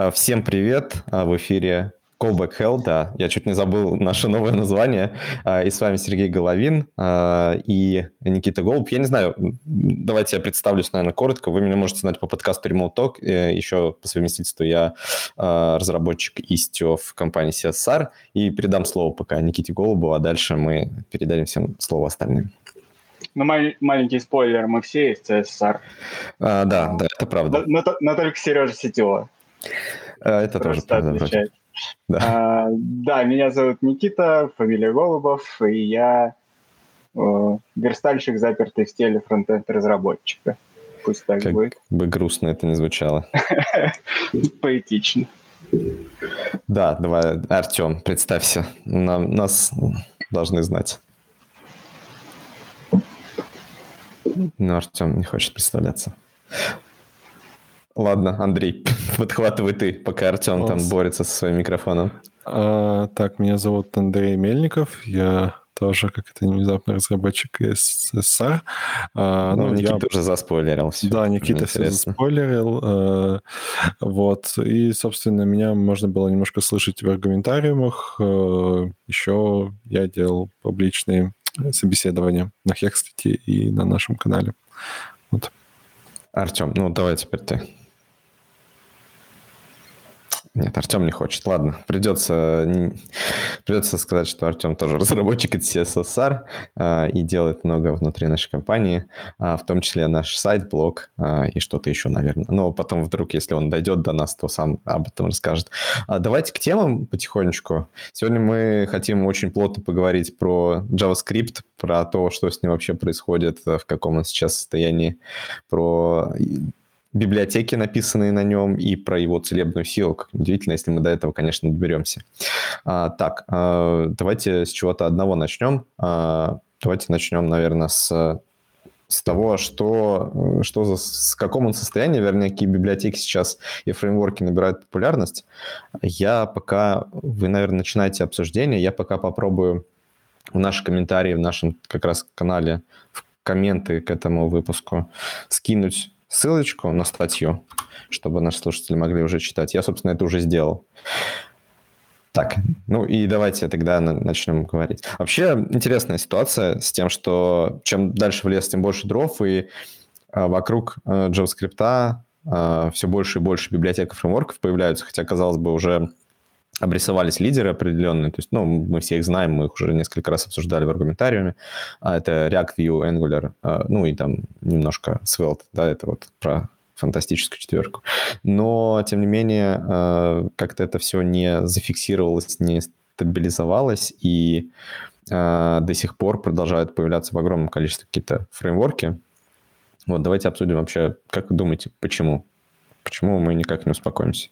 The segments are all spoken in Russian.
А, всем привет! А, в эфире Callback Hell, да, я чуть не забыл наше новое название. А, и с вами Сергей Головин и Никита Голуб. Я не знаю, давайте я представлюсь, наверное, коротко. Вы меня можете знать по подкасту Remote Talk. Э, Еще по совместительству я разработчик Istio в компании CSR. И передам слово пока Никите Голубу, а дальше мы передадим всем слово остальным. Ну, маленький спойлер, мы все из CSR. А, да, да, это правда. Но, но, но только Сережа Сетева. А, это тоже. Отвечает. Да. А, да, меня зовут Никита, фамилия Голубов, и я э, верстальщик, запертый в теле фронтенд разработчика. Пусть так как будет. бы грустно это не звучало. Поэтично. Да, давай, Артем, представься. Нам, нас должны знать. Ну, Артем не хочет представляться. Ладно, Андрей, подхватывай ты, пока Артем там борется со своим микрофоном. А, так, меня зовут Андрей Мельников, я тоже, как это внезапно, разработчик СССР. А, ну, ну, Никита я... уже заспойлерил. Все. Да, Никита все заспойлерил. Э, вот. И, собственно, меня можно было немножко слышать в аргументариумах. Э, еще я делал публичные собеседования на Хекстате и на нашем канале. Вот. Артем, ну давай теперь ты. Нет, Артем не хочет. Ладно, придется, придется сказать, что Артем тоже разработчик от CSSR э, и делает много внутри нашей компании, э, в том числе наш сайт, блог э, и что-то еще, наверное. Но потом вдруг, если он дойдет до нас, то сам об этом расскажет. А давайте к темам потихонечку. Сегодня мы хотим очень плотно поговорить про JavaScript, про то, что с ним вообще происходит, в каком он сейчас состоянии, про библиотеки, написанные на нем, и про его целебную силу. Как удивительно, если мы до этого, конечно, доберемся. А, так, а, давайте с чего-то одного начнем. А, давайте начнем, наверное, с с того, что, что за, с каком он состоянии, вернее, какие библиотеки сейчас и фреймворки набирают популярность. Я пока, вы, наверное, начинаете обсуждение, я пока попробую в наши комментарии, в нашем как раз канале, в комменты к этому выпуску скинуть ссылочку на статью, чтобы наши слушатели могли уже читать. Я, собственно, это уже сделал. Так, ну и давайте тогда начнем говорить. Вообще интересная ситуация с тем, что чем дальше в лес, тем больше дров, и а, вокруг а, JavaScript а, все больше и больше библиотек и фреймворков появляются, хотя, казалось бы, уже обрисовались лидеры определенные, то есть, ну, мы все их знаем, мы их уже несколько раз обсуждали в аргументариуме, а это React, Vue, Angular, а, ну и там немножко Svelte, да, это вот про фантастическую четверку. Но, тем не менее, а, как-то это все не зафиксировалось, не стабилизовалось, и а, до сих пор продолжают появляться в огромном количестве какие-то фреймворки. Вот, давайте обсудим вообще, как вы думаете, почему? Почему мы никак не успокоимся?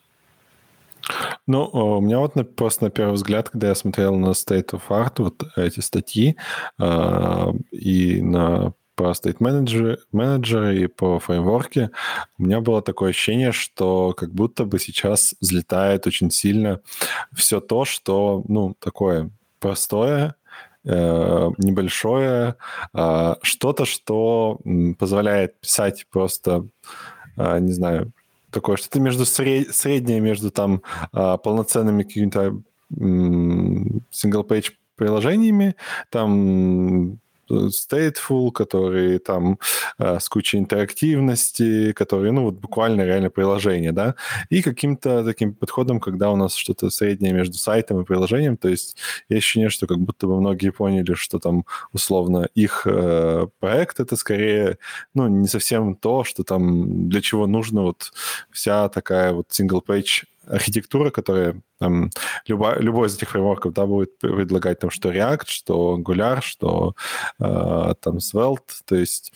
Ну, у меня вот на, просто на первый взгляд, когда я смотрел на State of Art, вот эти статьи, э, и на по State Manager, Manager и по фреймворке, у меня было такое ощущение, что как будто бы сейчас взлетает очень сильно все то, что, ну, такое простое, э, небольшое, э, что-то, что позволяет писать просто, не знаю, такое что-то между сред... среднее между там а, полноценными какими-то single-page приложениями, там stateful, которые там э, с кучей интерактивности, которые, ну, вот буквально реально приложение, да, и каким-то таким подходом, когда у нас что-то среднее между сайтом и приложением, то есть я ощущение, что как будто бы многие поняли, что там условно их э, проект это скорее, ну, не совсем то, что там для чего нужно. Вот вся такая вот single-page архитектура, которая там, любо, любой из этих фреймворков да, будет предлагать там что React, что Angular, что э, там Svelte, то есть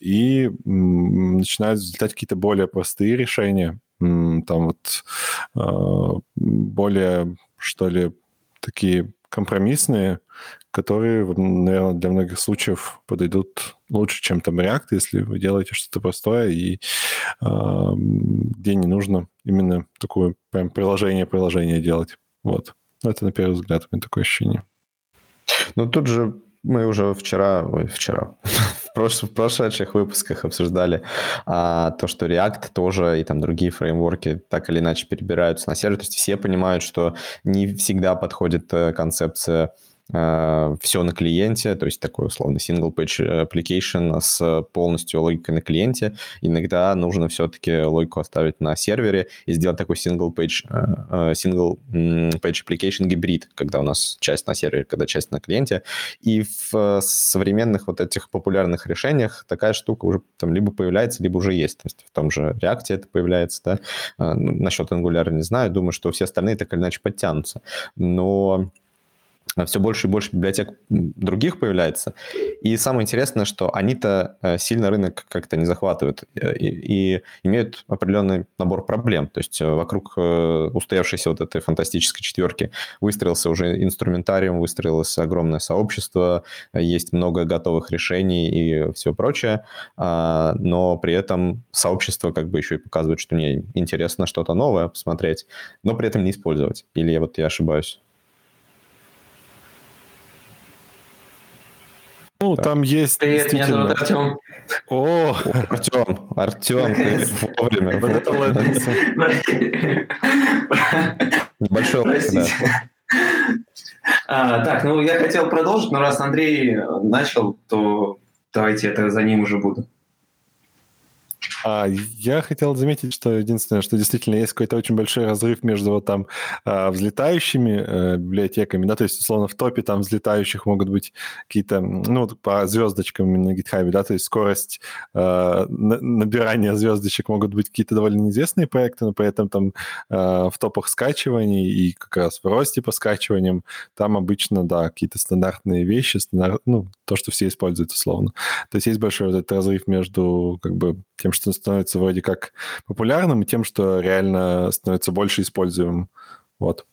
и м, начинают взлетать какие-то более простые решения, м, там вот э, более, что ли, такие компромиссные, которые, наверное, для многих случаев подойдут лучше, чем там React, если вы делаете что-то простое и э, где не нужно именно такое прям приложение-приложение делать. Вот. Это на первый взгляд у меня такое ощущение. Ну, тут же мы уже вчера, ой, вчера, в в прошедших выпусках обсуждали а, то, что React тоже и там другие фреймворки так или иначе перебираются на сервер. То есть все понимают, что не всегда подходит э, концепция все на клиенте, то есть такой условно single page application с полностью логикой на клиенте. Иногда нужно все-таки логику оставить на сервере и сделать такой single page, э, э, single page application гибрид, когда у нас часть на сервере, когда часть на клиенте. И в современных вот этих популярных решениях такая штука уже там либо появляется, либо уже есть. То есть в том же React это появляется, да. Насчет Angular не знаю, думаю, что все остальные так или иначе подтянутся. Но все больше и больше библиотек других появляется. И самое интересное, что они-то э, сильно рынок как-то не захватывают э, и, и имеют определенный набор проблем. То есть э, вокруг устоявшейся вот этой фантастической четверки выстроился уже инструментариум, выстроилось огромное сообщество, есть много готовых решений и все прочее, а, но при этом сообщество как бы еще и показывает, что мне интересно что-то новое посмотреть, но при этом не использовать. Или вот я ошибаюсь? Ну, там есть Привет, меня зовут Артем. О, Артем, Артем, ты вовремя. Вот это Небольшой Простите. А, так, ну я хотел продолжить, но раз Андрей начал, то давайте это за ним уже буду. А, я хотел заметить, что единственное, что действительно есть какой-то очень большой разрыв между вот там а, взлетающими а, библиотеками, да, то есть, условно, в топе там взлетающих могут быть какие-то, ну, по звездочкам на GitHub, да, то есть скорость а, набирания звездочек могут быть какие-то довольно неизвестные проекты, но при этом там а, в топах скачиваний и как раз в росте по скачиваниям там обычно, да, какие-то стандартные вещи, стандарт, ну, то, что все используют условно. То есть есть большой вот этот разрыв между как бы тем, что становится вроде как популярным, и тем, что реально становится больше используемым. Вот.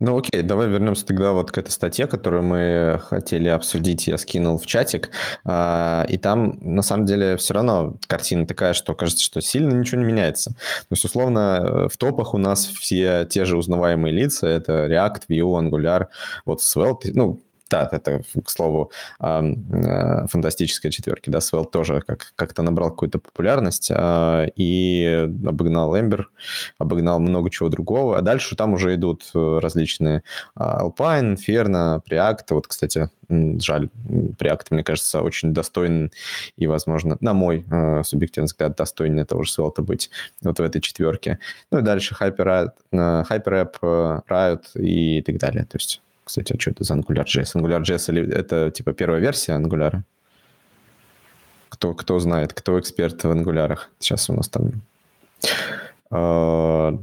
Ну окей, давай вернемся тогда вот к этой статье, которую мы хотели обсудить, я скинул в чатик, а, и там на самом деле все равно картина такая, что кажется, что сильно ничего не меняется. То есть условно в топах у нас все те же узнаваемые лица, это React, Vue, Angular, вот Svelte, ну да, это, к слову, э, фантастической четверки. Да, Swell тоже как- как-то набрал какую-то популярность э, и обогнал Эмбер, обогнал много чего другого. А дальше там уже идут э, различные Alpine, Ферна, Preact. Вот, кстати, жаль, Preact, мне кажется, очень достойный и, возможно, на мой э, субъективный взгляд, достойнее того же Svelte быть вот в этой четверке. Ну и дальше Hyper, HyperApp, Riot и так далее. То есть кстати, а что это за AngularJS? AngularJS это типа первая версия Angular? Кто, кто знает, кто эксперт в ангулярах? Сейчас у нас там... А,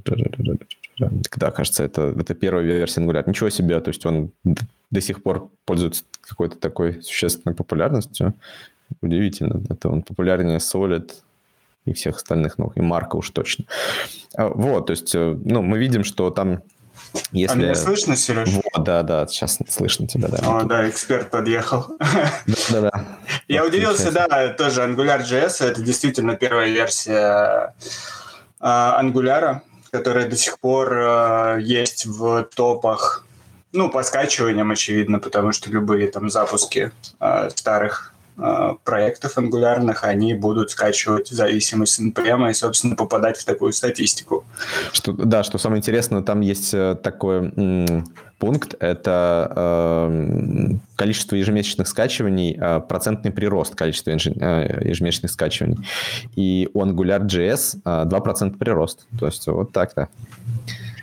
да, кажется, это, это первая версия Angular. Ничего себе, то есть он до сих пор пользуется какой-то такой существенной популярностью. Удивительно. Это он популярнее Solid и всех остальных, ну, и Марка уж точно. А, вот, то есть, э, ну, мы видим, что там если... А меня слышно, Сереж? Вот, да, да, сейчас слышно тебя, да. О, да, эксперт подъехал. Да-да. Я удивился, да, тоже AngularJS, это действительно первая версия а, Angular, которая до сих пор а, есть в топах, ну, по скачиваниям, очевидно, потому что любые там запуски а, старых проектов ангулярных, они будут скачивать зависимость NPM и, собственно, попадать в такую статистику. Что, да, что самое интересное, там есть э, такой пункт, это э, количество ежемесячных скачиваний, э, процентный прирост количества э, ежемесячных скачиваний. И у AngularJS э, 2% прирост. То есть вот так-то.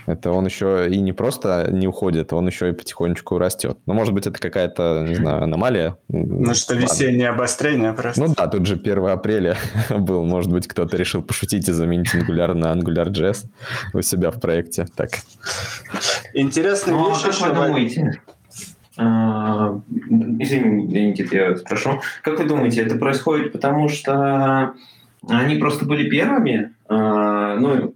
Это он еще и не просто не уходит, он еще и потихонечку растет. Но, может быть, это какая-то, не знаю, аномалия. Ну, что весеннее обострение просто. Ну да, тут же 1 апреля был. Может быть, кто-то решил пошутить и заменить Angular на AngularJS у себя в проекте. Так. Интересная ну, а вещь. А как вы думаете? А, извините, Никита, я спрошу. Как вы думаете, это происходит потому, что они просто были первыми? А, ну,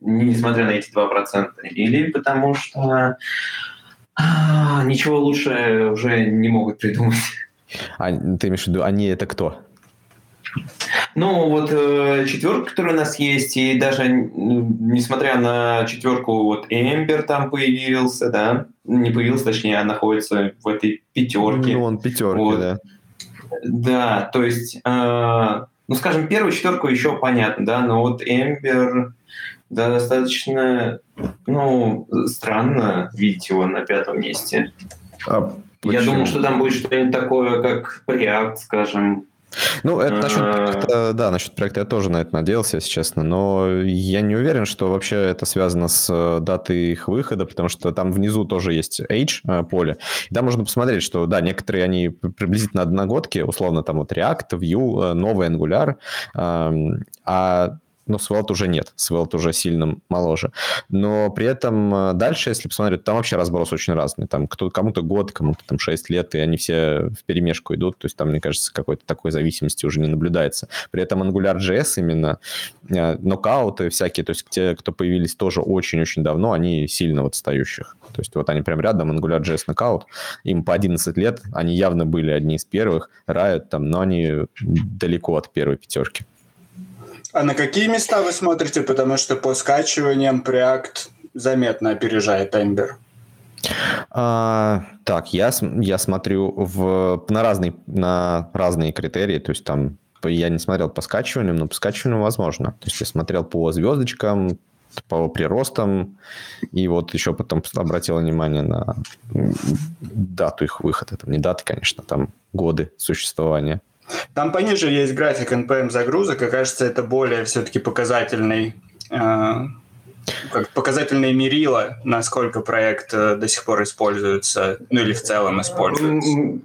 несмотря на эти 2%, или потому что а, ничего лучше уже не могут придумать. А ты имеешь в виду, они это кто? Ну, вот э, четверка, которая у нас есть, и даже несмотря на четверку, вот Эмбер там появился, да, не появился, точнее, а находится в этой пятерке. Ну, он пятерки, вот. да. Да, то есть, э, ну, скажем, первую четверку еще понятно, да, но вот Эмбер, да, достаточно, ну, странно видеть его на пятом месте. А Я думал, что там будет что-нибудь такое, как React, скажем, ну, это насчет проекта, да, насчет проекта я тоже на это надеялся, если честно, но я не уверен, что вообще это связано с э, датой их выхода, потому что там внизу тоже есть age э, поле, и там можно посмотреть, что, да, некоторые, они приблизительно одногодки, условно, там вот React, Vue, э, новый Angular, а но Svelte уже нет, Svelte уже сильно моложе. Но при этом э, дальше, если посмотреть, там вообще разброс очень разный. Там кто, кому-то год, кому-то там 6 лет, и они все в перемешку идут. То есть там, мне кажется, какой-то такой зависимости уже не наблюдается. При этом AngularJS именно, э, нокауты всякие, то есть те, кто появились тоже очень-очень давно, они сильно в отстающих. То есть вот они прям рядом, AngularJS нокаут, им по 11 лет, они явно были одни из первых, Riot там, но они далеко от первой пятерки. А на какие места вы смотрите? Потому что по скачиваниям Preact заметно опережает Ember. А, так, я, я смотрю в, на, разные, на разные критерии, то есть там я не смотрел по скачиваниям, но по скачиваниям возможно. То есть я смотрел по звездочкам, по приростам, и вот еще потом обратил внимание на дату их выхода. Там не даты, конечно, там годы существования. Там пониже есть график NPM загрузок, и кажется, это более все-таки показательный э, как показательное мерило, насколько проект э, до сих пор используется, ну или в целом используется.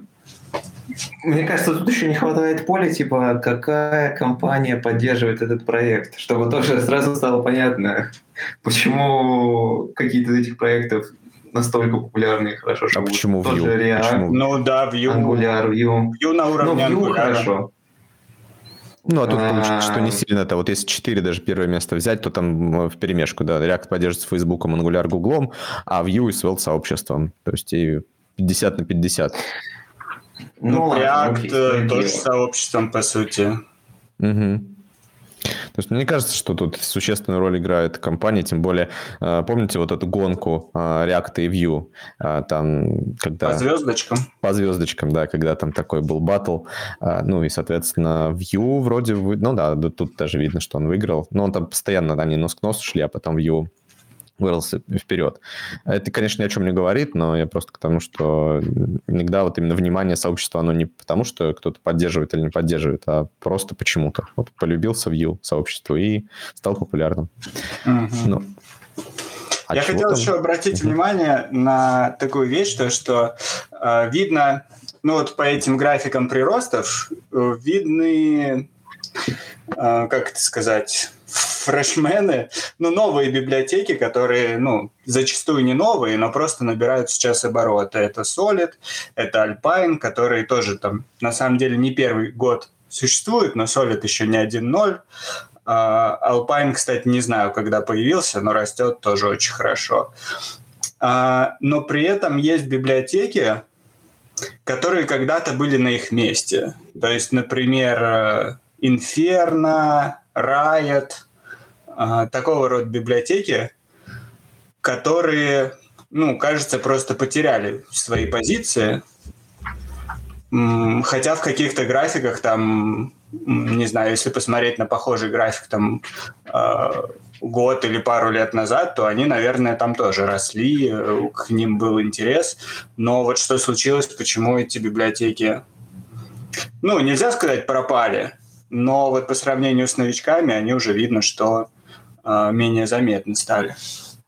Мне кажется, тут еще не хватает поля, типа, какая компания поддерживает этот проект, чтобы тоже сразу стало понятно, почему какие-то из этих проектов настолько популярны и хорошо живут. А почему Тоже Vue? React, почему? Ну да, Vue. Angular, Vue. Vue на уровне ну, Vue Angular. хорошо. Ну, а тут а... получается, что не сильно это. Вот если 4 даже первое место взять, то там в перемешку, да, React поддерживается Facebook, Angular, Google, а Vue и Svelte сообществом. То есть и 50 на 50. Ну, ну React окей, тоже сообществом, по сути. Угу. То есть мне кажется, что тут существенную роль играет компания, тем более, э, помните вот эту гонку э, React и Vue, э, там, когда... По звездочкам. По звездочкам, да, когда там такой был батл, ну и, соответственно, Vue вроде, ну да, тут даже видно, что он выиграл, но он там постоянно, они нос к носу шли, а потом Vue вырвался вперед. Это, конечно, ни о чем не говорит, но я просто к тому, что иногда вот именно внимание сообщества, оно не потому, что кто-то поддерживает или не поддерживает, а просто почему-то. Вот полюбился Vue сообществу и стал популярным. Угу. Ну, а я хотел там? еще обратить угу. внимание на такую вещь, то, что э, видно, ну вот по этим графикам приростов, э, видны, э, как это сказать, фрешмены, ну, новые библиотеки, которые, ну, зачастую не новые, но просто набирают сейчас обороты. Это Solid, это Alpine, которые тоже там, на самом деле, не первый год существуют, но Solid еще не 1.0. Uh, Alpine, кстати, не знаю, когда появился, но растет тоже очень хорошо. Uh, но при этом есть библиотеки, которые когда-то были на их месте. То есть, например, э, Inferno, Riot, а, такого рода библиотеки, которые, ну, кажется, просто потеряли свои позиции, хотя в каких-то графиках там, не знаю, если посмотреть на похожий график там а, год или пару лет назад, то они, наверное, там тоже росли, к ним был интерес. Но вот что случилось, почему эти библиотеки, ну, нельзя сказать, пропали, но вот по сравнению с новичками они уже видно, что менее заметны стали.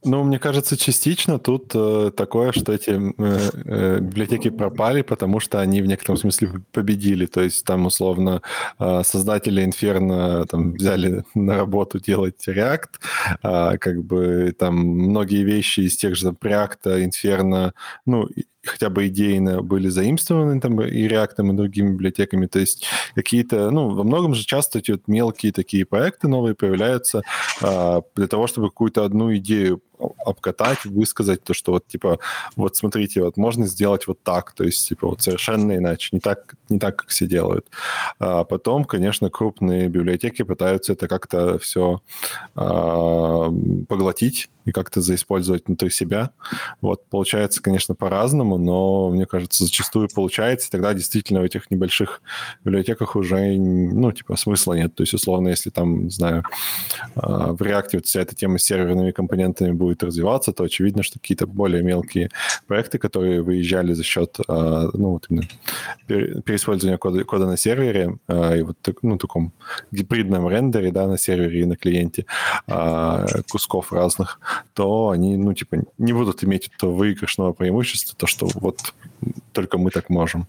Ну, мне кажется, частично тут э, такое, что эти э, э, библиотеки пропали, потому что они в некотором смысле победили. То есть там, условно, э, создатели Inferno там, взяли на работу делать React, э, как бы там многие вещи из тех же там, React, Inferno, ну, хотя бы идейно были заимствованы там и React, и другими библиотеками. То есть какие-то, ну, во многом же часто эти вот мелкие такие проекты новые появляются а, для того, чтобы какую-то одну идею обкатать, высказать то, что вот, типа, вот смотрите, вот можно сделать вот так, то есть, типа, вот совершенно иначе, не так, не так, как все делают. А потом, конечно, крупные библиотеки пытаются это как-то все а, поглотить и как-то заиспользовать внутри себя. Вот, получается, конечно, по-разному, но, мне кажется, зачастую получается, тогда действительно в этих небольших библиотеках уже, ну, типа, смысла нет. То есть, условно, если там, не знаю, а, в React вот вся эта тема с серверными компонентами будет развиваться, то очевидно, что какие-то более мелкие проекты, которые выезжали за счет, а, ну, вот именно переиспользования кода, кода на сервере а, и вот ну, таком гибридном рендере, да, на сервере и на клиенте кусков разных, то они, ну, типа, не будут иметь этого выигрышного преимущества, то, что вот только мы так можем.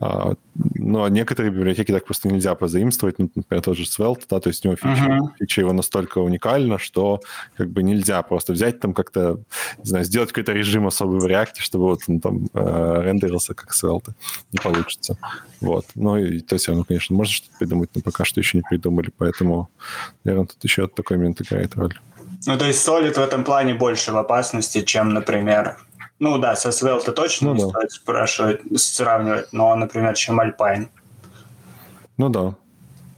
А, а некоторые библиотеки так просто нельзя позаимствовать, ну, например, тот же Svelte, да, то есть у него фича, uh-huh. фича его настолько уникальна, что как бы нельзя просто взять там как-то, не знаю, сделать какой-то режим особый в React, чтобы вот он там э, рендерился как Svelte. Не получится. Вот. Ну, и то есть, ну, конечно, можно что-то придумать, но пока что еще не придумали, поэтому, наверное, тут еще такой момент играет роль. Ну, то есть Solid в этом плане больше в опасности, чем, например, ну да, со Svelte точно ну, не да. стоит спрашивать, сравнивать, но, например, чем Alpine. Ну да,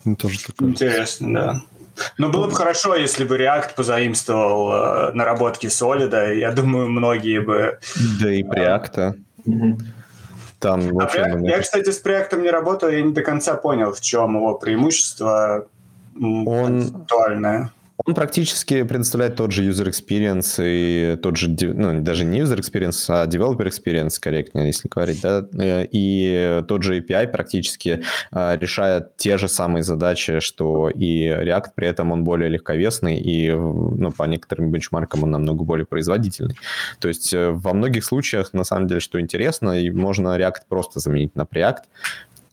ну, тоже такое. Интересно, да. Но было бы хорошо, если бы React позаимствовал э, наработки Solid, я думаю, многие бы... Да и Preact. Э, там а Preact, я, кстати, с Preact не работал, я не до конца понял, в чем его преимущество он... концептуальное. Он практически предоставляет тот же user experience и тот же, ну, даже не user experience, а developer experience, корректнее, если говорить, да, э, и тот же API практически а, решает те же самые задачи, что и React, при этом он более легковесный и, ну, по некоторым бенчмаркам он намного более производительный. То есть э, во многих случаях, на самом деле, что интересно, можно React просто заменить на Preact,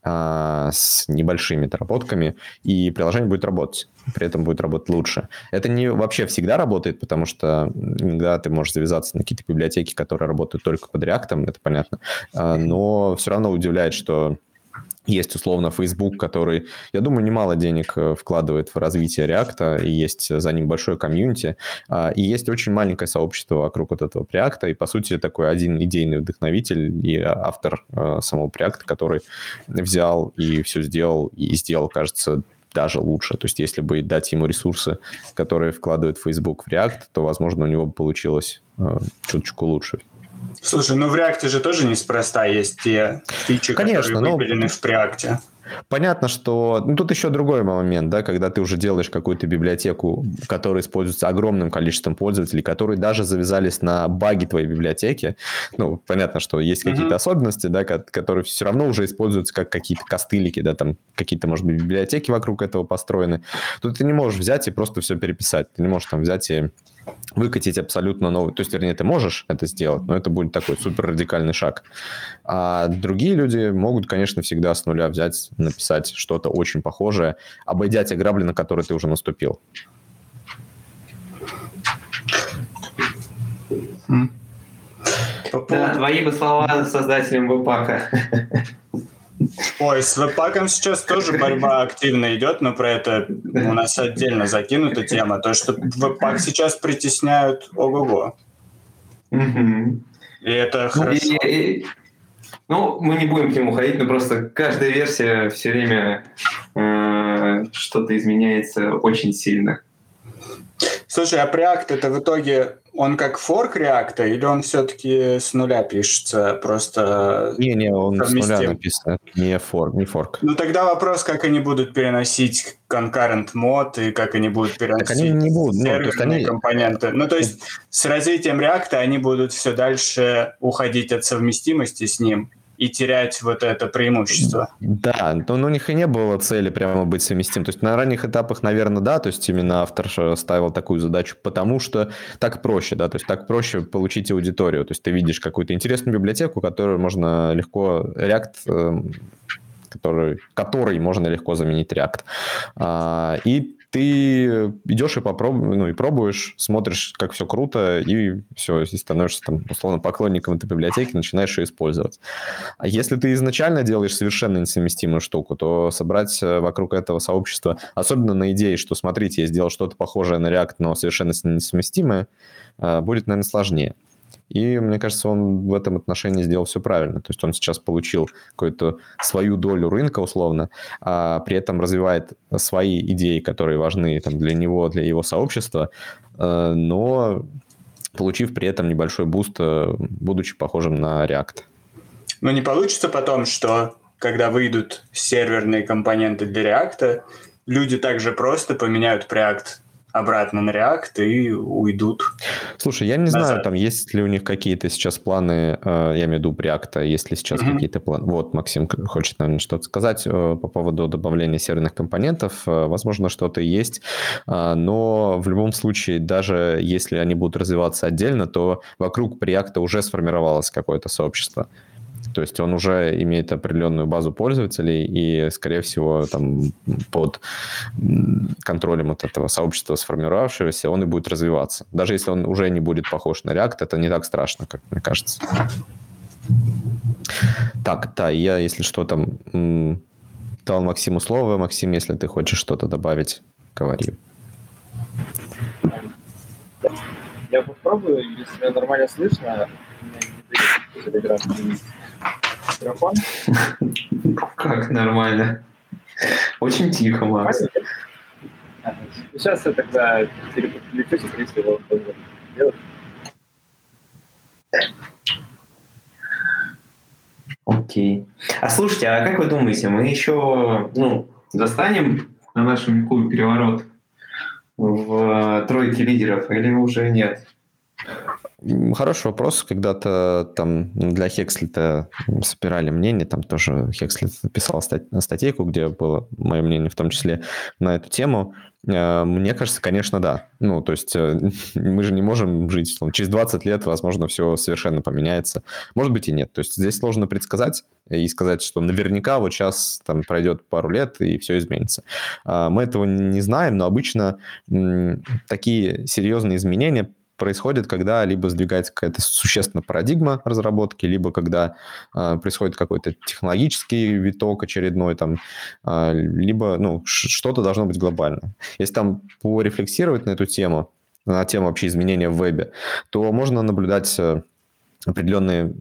а, с небольшими доработками, и приложение будет работать. При этом будет работать лучше. Это не вообще всегда работает, потому что иногда ты можешь завязаться на какие-то библиотеки, которые работают только под React, это понятно. А, но все равно удивляет, что есть, условно, Facebook, который, я думаю, немало денег э, вкладывает в развитие React, и есть за ним большое комьюнити, а, и есть очень маленькое сообщество вокруг вот этого React, и, по сути, такой один идейный вдохновитель и автор э, самого React, который взял и все сделал, и сделал, кажется, даже лучше. То есть, если бы дать ему ресурсы, которые вкладывает Facebook в React, то, возможно, у него бы получилось э, чуточку лучше. Слушай, ну в React же тоже неспроста есть те фичи, Конечно, которые выбелены но... в React. Понятно, что... Ну, тут еще другой момент, да, когда ты уже делаешь какую-то библиотеку, которая используется огромным количеством пользователей, которые даже завязались на баги твоей библиотеки. Ну, понятно, что есть какие-то mm-hmm. особенности, да, которые все равно уже используются как какие-то костылики, да, там какие-то, может быть, библиотеки вокруг этого построены. Тут ты не можешь взять и просто все переписать. Ты не можешь там взять и выкатить абсолютно новый. То есть, вернее, ты можешь это сделать, но это будет такой супер радикальный шаг. А другие люди могут, конечно, всегда с нуля взять, написать что-то очень похожее, обойдя те грабли, на которые ты уже наступил. Да, твои бы слова создателям Вебака. Ой, с веб-паком сейчас тоже борьба активно идет, но про это у нас отдельно закинута тема. То, что веб-пак сейчас притесняют ого-го. И это ну, хорошо. ну, мы не будем к нему ходить, но просто каждая версия все время э, что-то изменяется очень сильно. Слушай, а Preact это в итоге он как форк React или он все-таки с нуля пишется просто? Не-не, он совместим? с нуля написан, не форк, не форк. Ну тогда вопрос, как они будут переносить concurrent мод и как они будут переносить так они не будут, ну, то есть они... компоненты. Ну то есть с развитием React они будут все дальше уходить от совместимости с ним и терять вот это преимущество. Да, но у них и не было цели прямо быть совместим. То есть на ранних этапах, наверное, да, то есть именно автор ставил такую задачу, потому что так проще, да, то есть так проще получить аудиторию. То есть ты видишь какую-то интересную библиотеку, которую можно легко React эм, который, который можно легко заменить React. А, и ты идешь и попробуешь, ну, и пробуешь, смотришь, как все круто, и все, и становишься там, условно, поклонником этой библиотеки, начинаешь ее использовать. А если ты изначально делаешь совершенно несовместимую штуку, то собрать э, вокруг этого сообщества, особенно на идее, что, смотрите, я сделал что-то похожее на React, но совершенно несовместимое, э, будет, наверное, сложнее. И мне кажется, он в этом отношении сделал все правильно. То есть он сейчас получил какую-то свою долю рынка условно, а при этом развивает свои идеи, которые важны там, для него, для его сообщества, э, но получив при этом небольшой буст, э, будучи похожим на React. Но не получится потом, что когда выйдут серверные компоненты для React, люди также просто поменяют React обратно на React и уйдут. Слушай, я не назад. знаю, там есть ли у них какие-то сейчас планы, э, я имею в виду React, есть ли сейчас mm-hmm. какие-то планы. Вот, Максим хочет, наверное, что-то сказать э, по поводу добавления серверных компонентов. Э, возможно, что-то есть, но в любом случае, даже если они будут развиваться отдельно, то вокруг React уже сформировалось какое-то сообщество. То есть он уже имеет определенную базу пользователей, и, скорее всего, там под контролем вот этого сообщества сформировавшегося он и будет развиваться. Даже если он уже не будет похож на React, это не так страшно, как мне кажется. Так, да, я, если что, там дал Максиму слово. Максим, если ты хочешь что-то добавить, говори. Я попробую, если меня нормально слышно, Микрофон? Как нормально. Очень тихо, Макс. Сейчас я тогда переключусь, если его делать. Окей. А слушайте, а как вы думаете, мы еще ну, застанем на нашем клубе переворот в э, тройке лидеров или уже нет? Хороший вопрос. Когда-то там для Хекслита собирали мнение, там тоже Хекслит писал стать, статейку, где было мое мнение в том числе на эту тему. Э, мне кажется, конечно, да. Ну, то есть э, мы же не можем жить. Там, через 20 лет, возможно, все совершенно поменяется. Может быть и нет. То есть здесь сложно предсказать и сказать, что наверняка вот сейчас там пройдет пару лет и все изменится. А, мы этого не знаем, но обычно такие серьезные изменения происходит, когда либо сдвигается какая-то существенная парадигма разработки, либо когда э, происходит какой-то технологический виток очередной, там, э, либо ну, что-то должно быть глобально. Если там порефлексировать на эту тему, на тему вообще изменения в вебе, то можно наблюдать э, определенные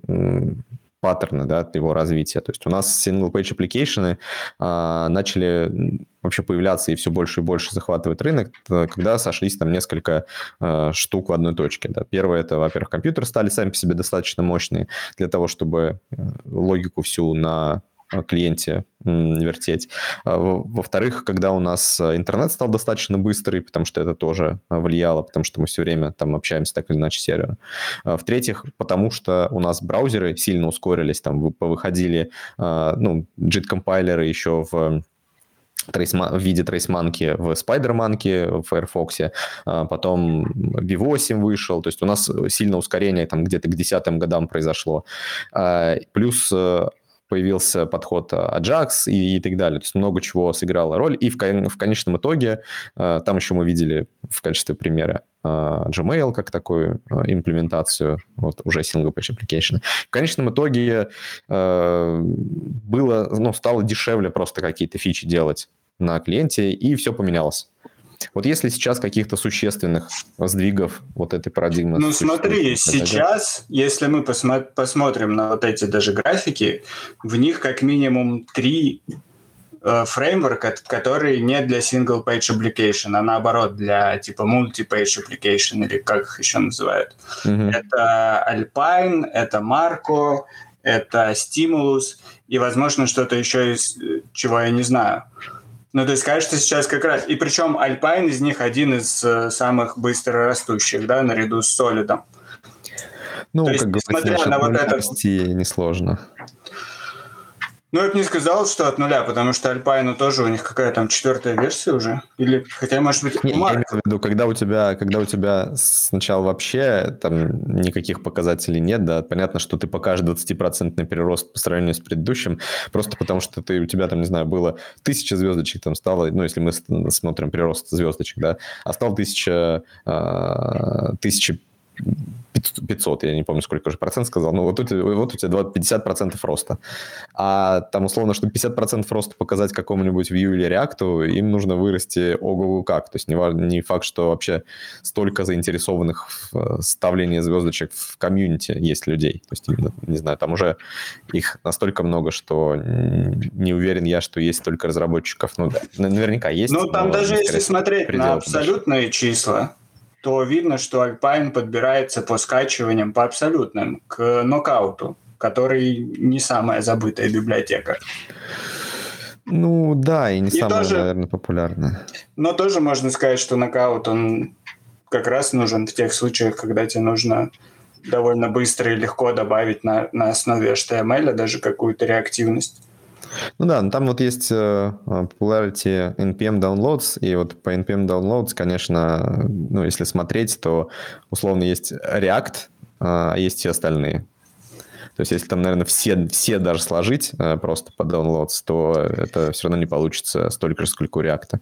паттерны да, его развития. То есть у нас single-page application а, начали вообще появляться и все больше и больше захватывать рынок, когда сошлись там несколько а, штук в одной точке. Да. Первое это, во-первых, компьютеры стали сами по себе достаточно мощные для того, чтобы э, логику всю на клиенте вертеть. А, во-вторых, когда у нас а, интернет стал достаточно быстрый, потому что это тоже а, влияло, потому что мы все время там общаемся так или иначе сервером. В-третьих, потому что у нас браузеры сильно ускорились, там повыходили ну, JIT-компайлеры еще в в виде трейсманки в SpiderMonkey, в Firefox, потом V8 вышел, то есть у нас сильное ускорение там где-то к десятым годам произошло. Плюс появился подход э, Ajax и, и так далее. То есть много чего сыграло роль. И в, в конечном итоге, э, там еще мы видели в качестве примера э, Gmail как такую имплементацию, вот уже single page application. В конечном итоге было, ну, стало дешевле просто какие-то фичи делать на клиенте, и все поменялось. Вот если сейчас каких-то существенных сдвигов вот этой парадигмы... Ну смотри, сейчас, если мы посмо- посмотрим на вот эти даже графики, в них как минимум три э, фреймворка, которые не для single-page application, а наоборот для типа multi-page application, или как их еще называют. Mm-hmm. Это Alpine, это Marco, это Stimulus, и, возможно, что-то еще из э, чего я не знаю. Ну, то есть, кажется, сейчас как раз... И причем Alpine из них один из э, самых быстро растущих, да, наряду с Солидом. Ну, то как есть, говорится, на вот этот... несложно. Ну, я бы не сказал, что от нуля, потому что Альпайну тоже у них какая там четвертая версия уже. Или, хотя, может быть, Не, у я имею в виду, когда у тебя, когда у тебя сначала вообще там никаких показателей нет, да, понятно, что ты покажешь 20% прирост по сравнению с предыдущим, просто потому что ты, у тебя там, не знаю, было тысяча звездочек, там стало, ну, если мы смотрим прирост звездочек, да, а стал тысяча, а, тысяча 500, я не помню, сколько уже процент сказал, но вот у тебя, вот у тебя 20 50% роста. А там, условно, чтобы 50% роста показать какому-нибудь Vue или React, им нужно вырасти ого как. То есть не, не факт, что вообще столько заинтересованных в э, ставлении звездочек в комьюнити есть людей. То есть, именно, не знаю, там уже их настолько много, что не уверен я, что есть столько разработчиков. Ну да, наверняка есть. Ну, там даже если смотреть на абсолютные числа, то видно, что Alpine подбирается по скачиваниям по абсолютным к нокауту, который не самая забытая библиотека. Ну да, и не И самое, тоже- наверное, популярное. Но тоже можно сказать, что нокаут, он как раз нужен в тех случаях, когда тебе нужно довольно быстро и легко добавить на, на основе HTML даже какую-то реактивность. Ну да, ну там вот есть э, popularity NPM downloads, и вот по NPM downloads, конечно, ну если смотреть, то условно есть React, а есть все остальные. То есть если там, наверное, все, все даже сложить э, просто по downloads, то это все равно не получится столько же, сколько у React.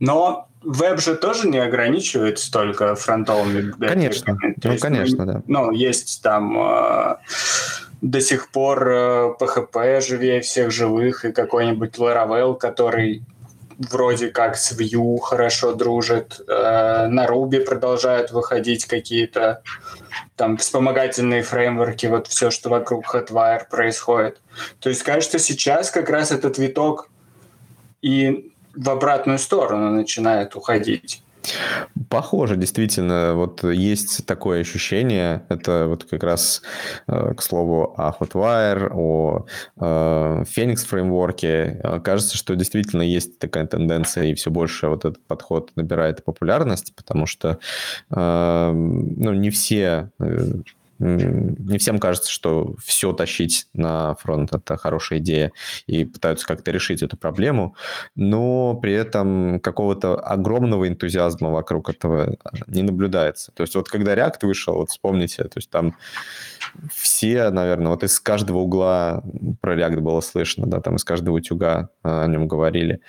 Но веб же тоже не ограничивает столько фронтовыми библиотеками. Конечно. Ну, есть, конечно, да. Ну, есть там э, до сих пор э, PHP живее всех живых и какой-нибудь Laravel, который вроде как с Vue хорошо дружит. Э, на Ruby продолжают выходить какие-то там вспомогательные фреймворки, вот все, что вокруг Hotwire происходит. То есть, кажется, сейчас как раз этот виток и в обратную сторону начинает уходить. Похоже, действительно, вот есть такое ощущение, это вот как раз, э, к слову, о Hotwire, о э, Phoenix фреймворке. Э, Кажется, что действительно есть такая тенденция, и все больше вот этот подход набирает популярность, потому что ну, не все не всем кажется, что все тащить на фронт – это хорошая идея, и пытаются как-то решить эту проблему, но при этом какого-то огромного энтузиазма вокруг этого не наблюдается. То есть вот когда React вышел, вот вспомните, то есть там все, наверное, вот из каждого угла про React было слышно, да, там из каждого утюга а, о нем говорили.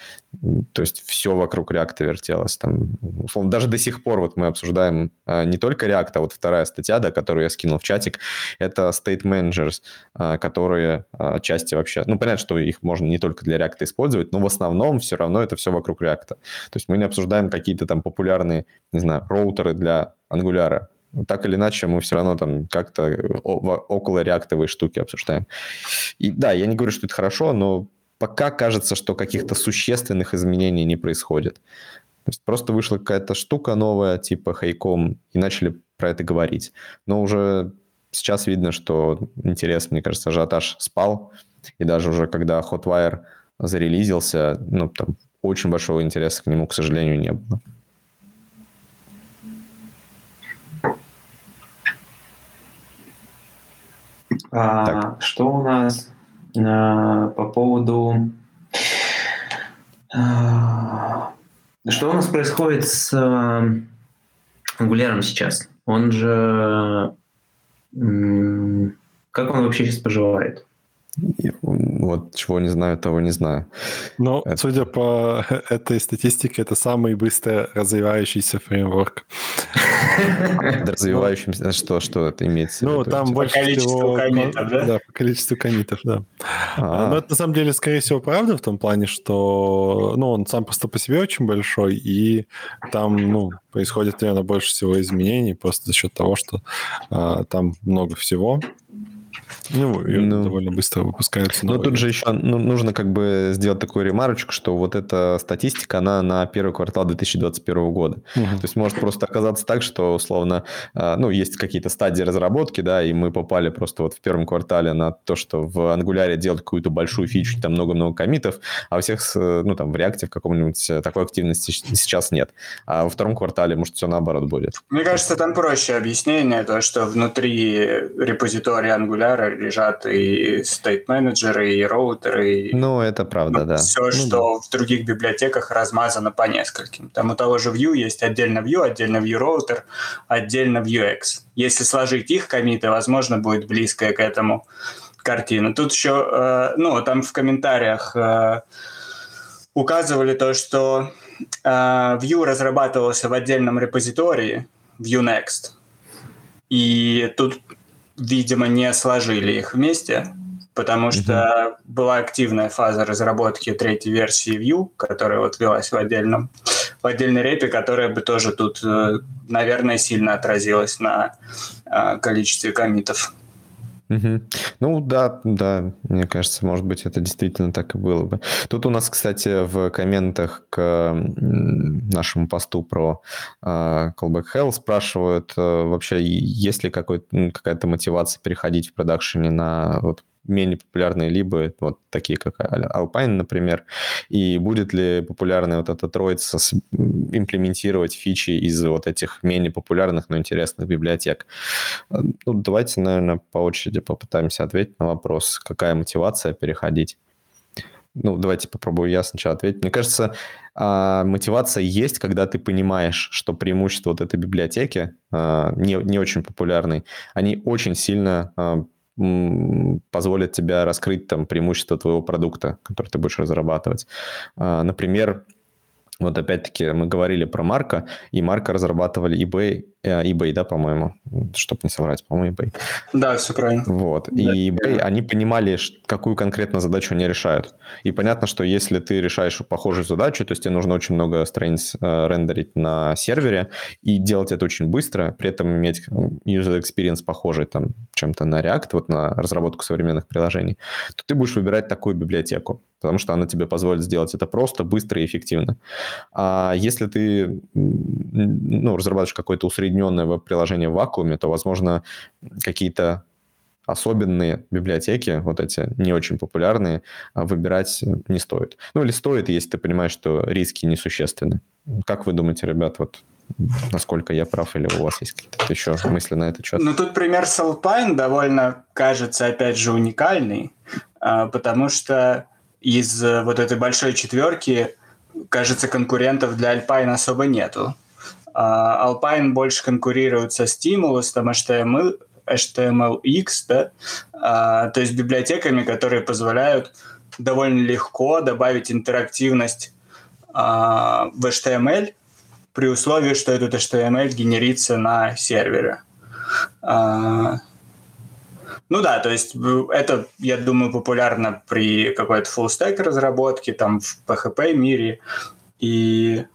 То есть все вокруг React вертелось. Там, условно, даже до сих пор вот мы обсуждаем а, не только React, а вот вторая статья, да, которую я скинул в чатик, это State Managers, а, которые отчасти вообще... Ну, понятно, что их можно не только для React использовать, но в основном все равно это все вокруг React. То есть мы не обсуждаем какие-то там популярные, не знаю, роутеры для Angular. Так или иначе, мы все равно там как-то во- около реактовой штуки обсуждаем. И да, я не говорю, что это хорошо, но пока кажется, что каких-то существенных изменений не происходит. То есть просто вышла какая-то штука новая, типа Хайком, и начали про это говорить. Но уже сейчас видно, что интерес, мне кажется, ажиотаж спал. И даже уже когда Hotwire зарелизился, ну, там очень большого интереса к нему, к сожалению, не было. А, Так. Что у нас а, по поводу... а, Что у нас происходит с а, Angular сейчас? Он же... Как он вообще сейчас поживает? И, вот чего не знаю, того не знаю. Но, Это- судя по этой статистике, это самый быстро развивающийся фреймворк. Развивающимся, что, что это имеется в Ну, виду? там больше количеству всего... коммитов, да? по количеству комитов, да. А, Но это на самом деле, скорее всего, правда в том плане, что ну, он сам просто по себе очень большой, и там ну, происходит, наверное, больше всего изменений просто за счет того, что а, там много всего. Ну, и Ну. довольно быстро выпускаются Но новые. тут же еще ну, нужно как бы сделать такую ремарочку, что вот эта статистика, она на первый квартал 2021 года. Мгм. То есть может просто оказаться так, что условно, а, ну, есть какие-то стадии разработки, да, и мы попали просто вот в первом квартале на то, что в Angular делают какую-то большую фичу, там много-много комитов, а у всех, ну, там, в React в каком-нибудь э, такой активности сейчас нет. А во втором квартале, может, все наоборот будет. Мне кажется, там проще объяснение, то, что внутри репозитория Angular лежат и state менеджеры и роутеры. И, ну, это правда, ну, да. Все, ну, что да. в других библиотеках размазано по нескольким. Там у того же Vue есть отдельно Vue, отдельно Vue роутер, отдельно Vuex. Если сложить их комиты, возможно, будет близкая к этому картина. Тут еще, э, ну, там в комментариях э, указывали то, что э, Vue разрабатывался в отдельном репозитории, Vuenext. И тут, видимо, не сложили их вместе, потому что mm-hmm. была активная фаза разработки третьей версии Vue, которая вот велась в отдельном в отдельной репе, которая бы тоже тут, э, наверное, сильно отразилась на э, количестве комитов. Ну да, да, мне кажется, может быть, это действительно так и было бы. Тут у нас, кстати, в комментах к нашему посту про э, Callback Hell спрашивают э, вообще, есть ли какая-то мотивация переходить в продакшене на вот менее популярные либо вот такие, как Alpine, например, и будет ли популярная вот эта троица имплементировать фичи из вот этих менее популярных, но интересных библиотек. Э, ну, давайте, наверное, по очереди попытаемся ответить на вопрос, какая мотивация переходить. Ну, давайте попробую я сначала ответить. Мне кажется, а, мотивация есть, когда ты понимаешь, что преимущества вот этой библиотеки, а, не, не очень популярной, они очень сильно а, позволит тебе раскрыть там преимущество твоего продукта, который ты будешь разрабатывать. А, например, вот опять-таки мы говорили про Марка, и Марка разрабатывали eBay, э, eBay, да, по-моему, чтобы не соврать, по-моему, eBay. Да, все правильно. Вот, да. и eBay, они понимали, какую конкретно задачу они решают. И понятно, что если ты решаешь похожую задачу, то есть тебе нужно очень много страниц э, рендерить на сервере и делать это очень быстро, при этом иметь user experience похожий там чем-то на React, вот на разработку современных приложений, то ты будешь выбирать такую библиотеку потому что она тебе позволит сделать это просто, быстро и эффективно. А если ты ну, разрабатываешь какое-то усредненное веб-приложение в вакууме, то, возможно, какие-то особенные библиотеки, вот эти не очень популярные, а, выбирать не стоит. Ну или стоит, если ты понимаешь, что риски несущественны. Как вы думаете, ребят, вот насколько я прав, или у вас есть какие-то еще мысли на этот счет? Ну, тут пример с Alpine довольно, кажется, опять же, уникальный, а, потому что из э, вот этой большой четверки, кажется, конкурентов для Alpine особо нету. А, Alpine больше конкурирует со Stimulus, там HTML, HTMLX, да, а, то есть библиотеками, которые позволяют довольно легко добавить интерактивность а, в HTML при условии, что этот HTML генерится на сервере. Ну да, то есть э, это, я думаю, популярно при какой-то stack разработке, там в PHP мире и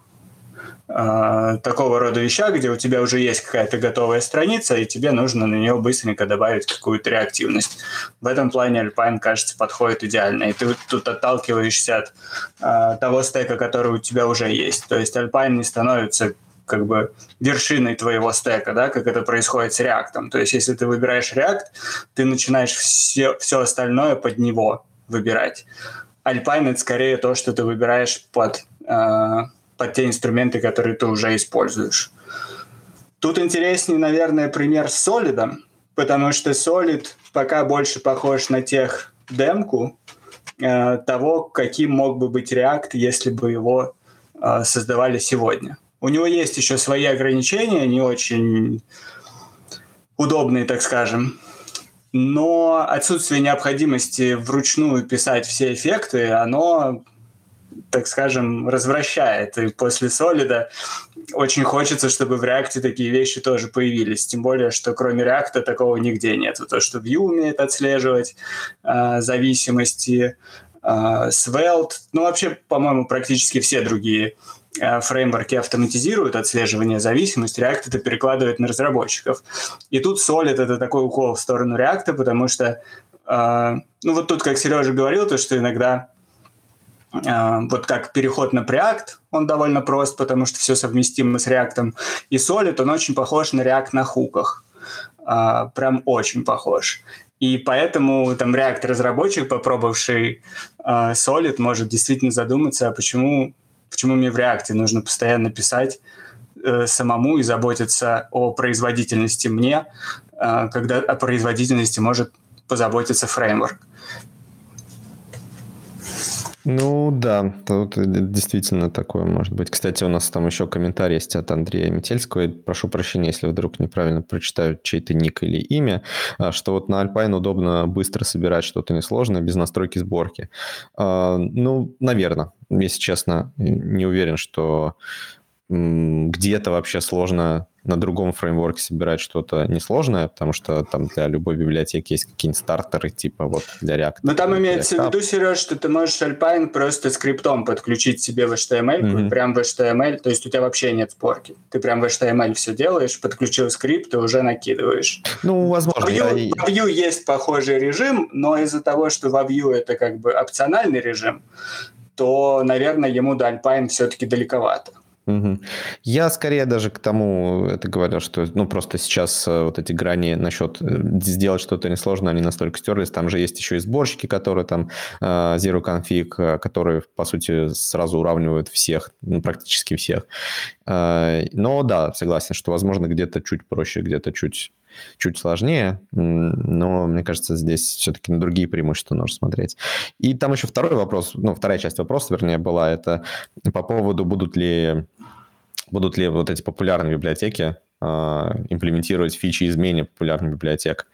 э, такого рода вещах, где у тебя уже есть какая-то готовая страница, и тебе нужно на нее быстренько добавить какую-то реактивность. В этом плане Alpine, кажется, подходит идеально. И ты тут отталкиваешься от э, того стека, который у тебя уже есть. То есть Alpine не становится как бы вершиной твоего стека, да, как это происходит с React. То есть, если ты выбираешь React, ты начинаешь все, все остальное под него выбирать. Alpine — это скорее то, что ты выбираешь под, э, под те инструменты, которые ты уже используешь. Тут интереснее, наверное, пример с Solid, потому что Solid пока больше похож на тех демку э, того, каким мог бы быть React, если бы его э, создавали сегодня. У него есть еще свои ограничения, не очень удобные, так скажем. Но отсутствие необходимости вручную писать все эффекты, оно, так скажем, развращает. И после солида очень хочется, чтобы в React такие вещи тоже появились. Тем более, что кроме React такого нигде нет. То, что Vue умеет отслеживать э, зависимости, э, Svelte, ну вообще, по-моему, практически все другие фреймворки автоматизируют отслеживание зависимости, React это перекладывает на разработчиков. И тут Solid это такой укол в сторону React, потому что, э, ну вот тут, как Сережа говорил, то, что иногда э, вот как переход на Preact, он довольно прост, потому что все совместимо с React. И Solid, он очень похож на React на хуках. Э, прям очень похож. И поэтому там React-разработчик, попробовавший э, Solid, может действительно задуматься, а почему Почему мне в реакте нужно постоянно писать э, самому и заботиться о производительности мне, э, когда о производительности может позаботиться фреймворк. Ну да, тут действительно такое может быть. Кстати, у нас там еще комментарий есть от Андрея Метельского. Прошу прощения, если вдруг неправильно прочитаю чей-то ник или имя, а, что вот на Alpine удобно быстро собирать что-то несложное без настройки сборки. А, ну, наверное, если честно, не уверен, что где-то вообще сложно на другом фреймворке собирать что-то несложное, потому что там для любой библиотеки есть какие-нибудь стартеры, типа вот для React. Но там имеется в виду, Сереж, что ты можешь Alpine просто скриптом подключить себе в HTML, mm-hmm. прям в HTML, то есть у тебя вообще нет сборки. Ты прям в HTML все делаешь, подключил скрипт и уже накидываешь. Ну, возможно. В Vue, я... в Vue есть похожий режим, но из-за того, что во Vue это как бы опциональный режим, то, наверное, ему до Alpine все-таки далековато. Угу. Я скорее даже к тому это говорил, что ну просто сейчас э, вот эти грани насчет э, сделать что-то несложно, они настолько стерлись. Там же есть еще и сборщики, которые там э, Zero Config, которые по сути сразу уравнивают всех, ну, практически всех. Но да, согласен, что возможно где-то чуть проще, где-то чуть чуть сложнее, но мне кажется, здесь все-таки на другие преимущества нужно смотреть. И там еще второй вопрос, ну, вторая часть вопроса, вернее, была, это по поводу, будут ли будут ли вот эти популярные библиотеки имплементировать фичи изменения популярных библиотек.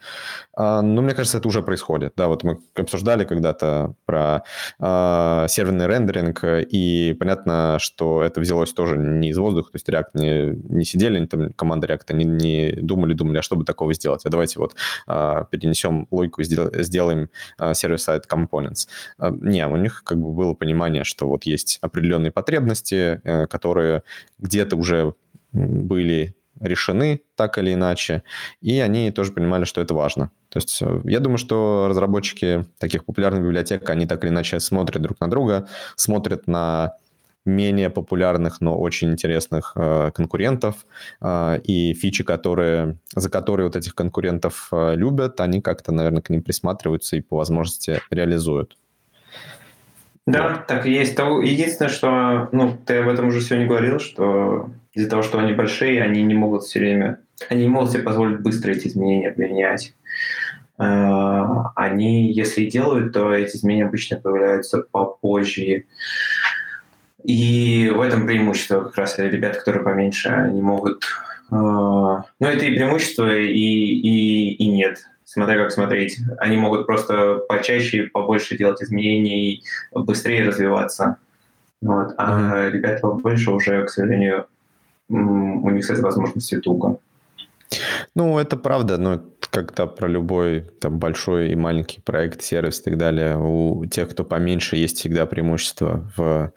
А, ну, мне кажется, это уже происходит. Да, вот мы обсуждали когда-то про э, серверный рендеринг, и понятно, что это взялось тоже не из воздуха, то есть React не, не сидели, там, команда React не, не думали, думали, а что бы такого сделать, а давайте вот перенесем логику сделаем server-side components. Не, у них как бы было понимание, что вот есть определенные потребности, э, которые где-то уже были решены так или иначе, и они тоже понимали, что это важно. То есть э, я думаю, что разработчики таких популярных библиотек, они так или иначе смотрят друг на друга, смотрят на менее популярных, но очень интересных э, конкурентов, э, и фичи, которые, за которые вот этих конкурентов э, любят, они как-то, наверное, к ним присматриваются и по возможности реализуют. Да, так и есть. Единственное, что, ну, ты об этом уже сегодня говорил, что из-за того, что они большие, они не могут все время, они не могут себе позволить быстро эти изменения применять. А, они, если и делают, то эти изменения обычно появляются попозже. И в этом преимущество как раз ребят, которые поменьше, они могут... А, ну, это и преимущество, и, и, и нет смотря как смотреть. Они могут просто почаще, побольше делать изменений, быстрее развиваться. Вот. А mm-hmm. ребята побольше уже, к сожалению, у них с этой возможностью туго. Ну, это правда, но как-то про любой там большой и маленький проект, сервис и так далее. У тех, кто поменьше, есть всегда преимущество в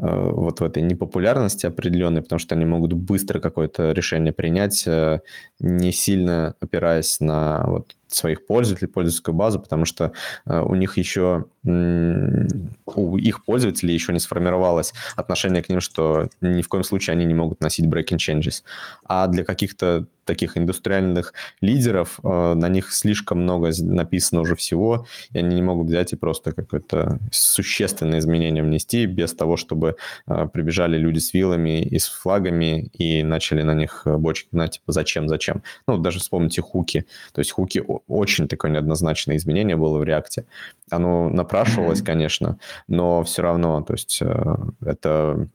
Э, вот в этой непопулярности определенной, потому что они могут быстро какое-то решение принять, э, не сильно опираясь на вот своих пользователей, пользовательскую базу, потому что э, у них еще, у их пользователей еще не сформировалось отношение к ним, что ни в коем случае они не могут носить breaking changes. А для каких-то таких индустриальных лидеров на них слишком много написано уже всего, и они не могут взять и просто какое-то существенное изменение внести без того, чтобы э, прибежали люди с вилами и с флагами и начали на них э, бочки гнать, типа, зачем, зачем. Ну, даже вспомните хуки. То есть хуки очень такое неоднозначное изменение было в реакте. Оно напрашивалось, конечно, но все равно, то есть э, это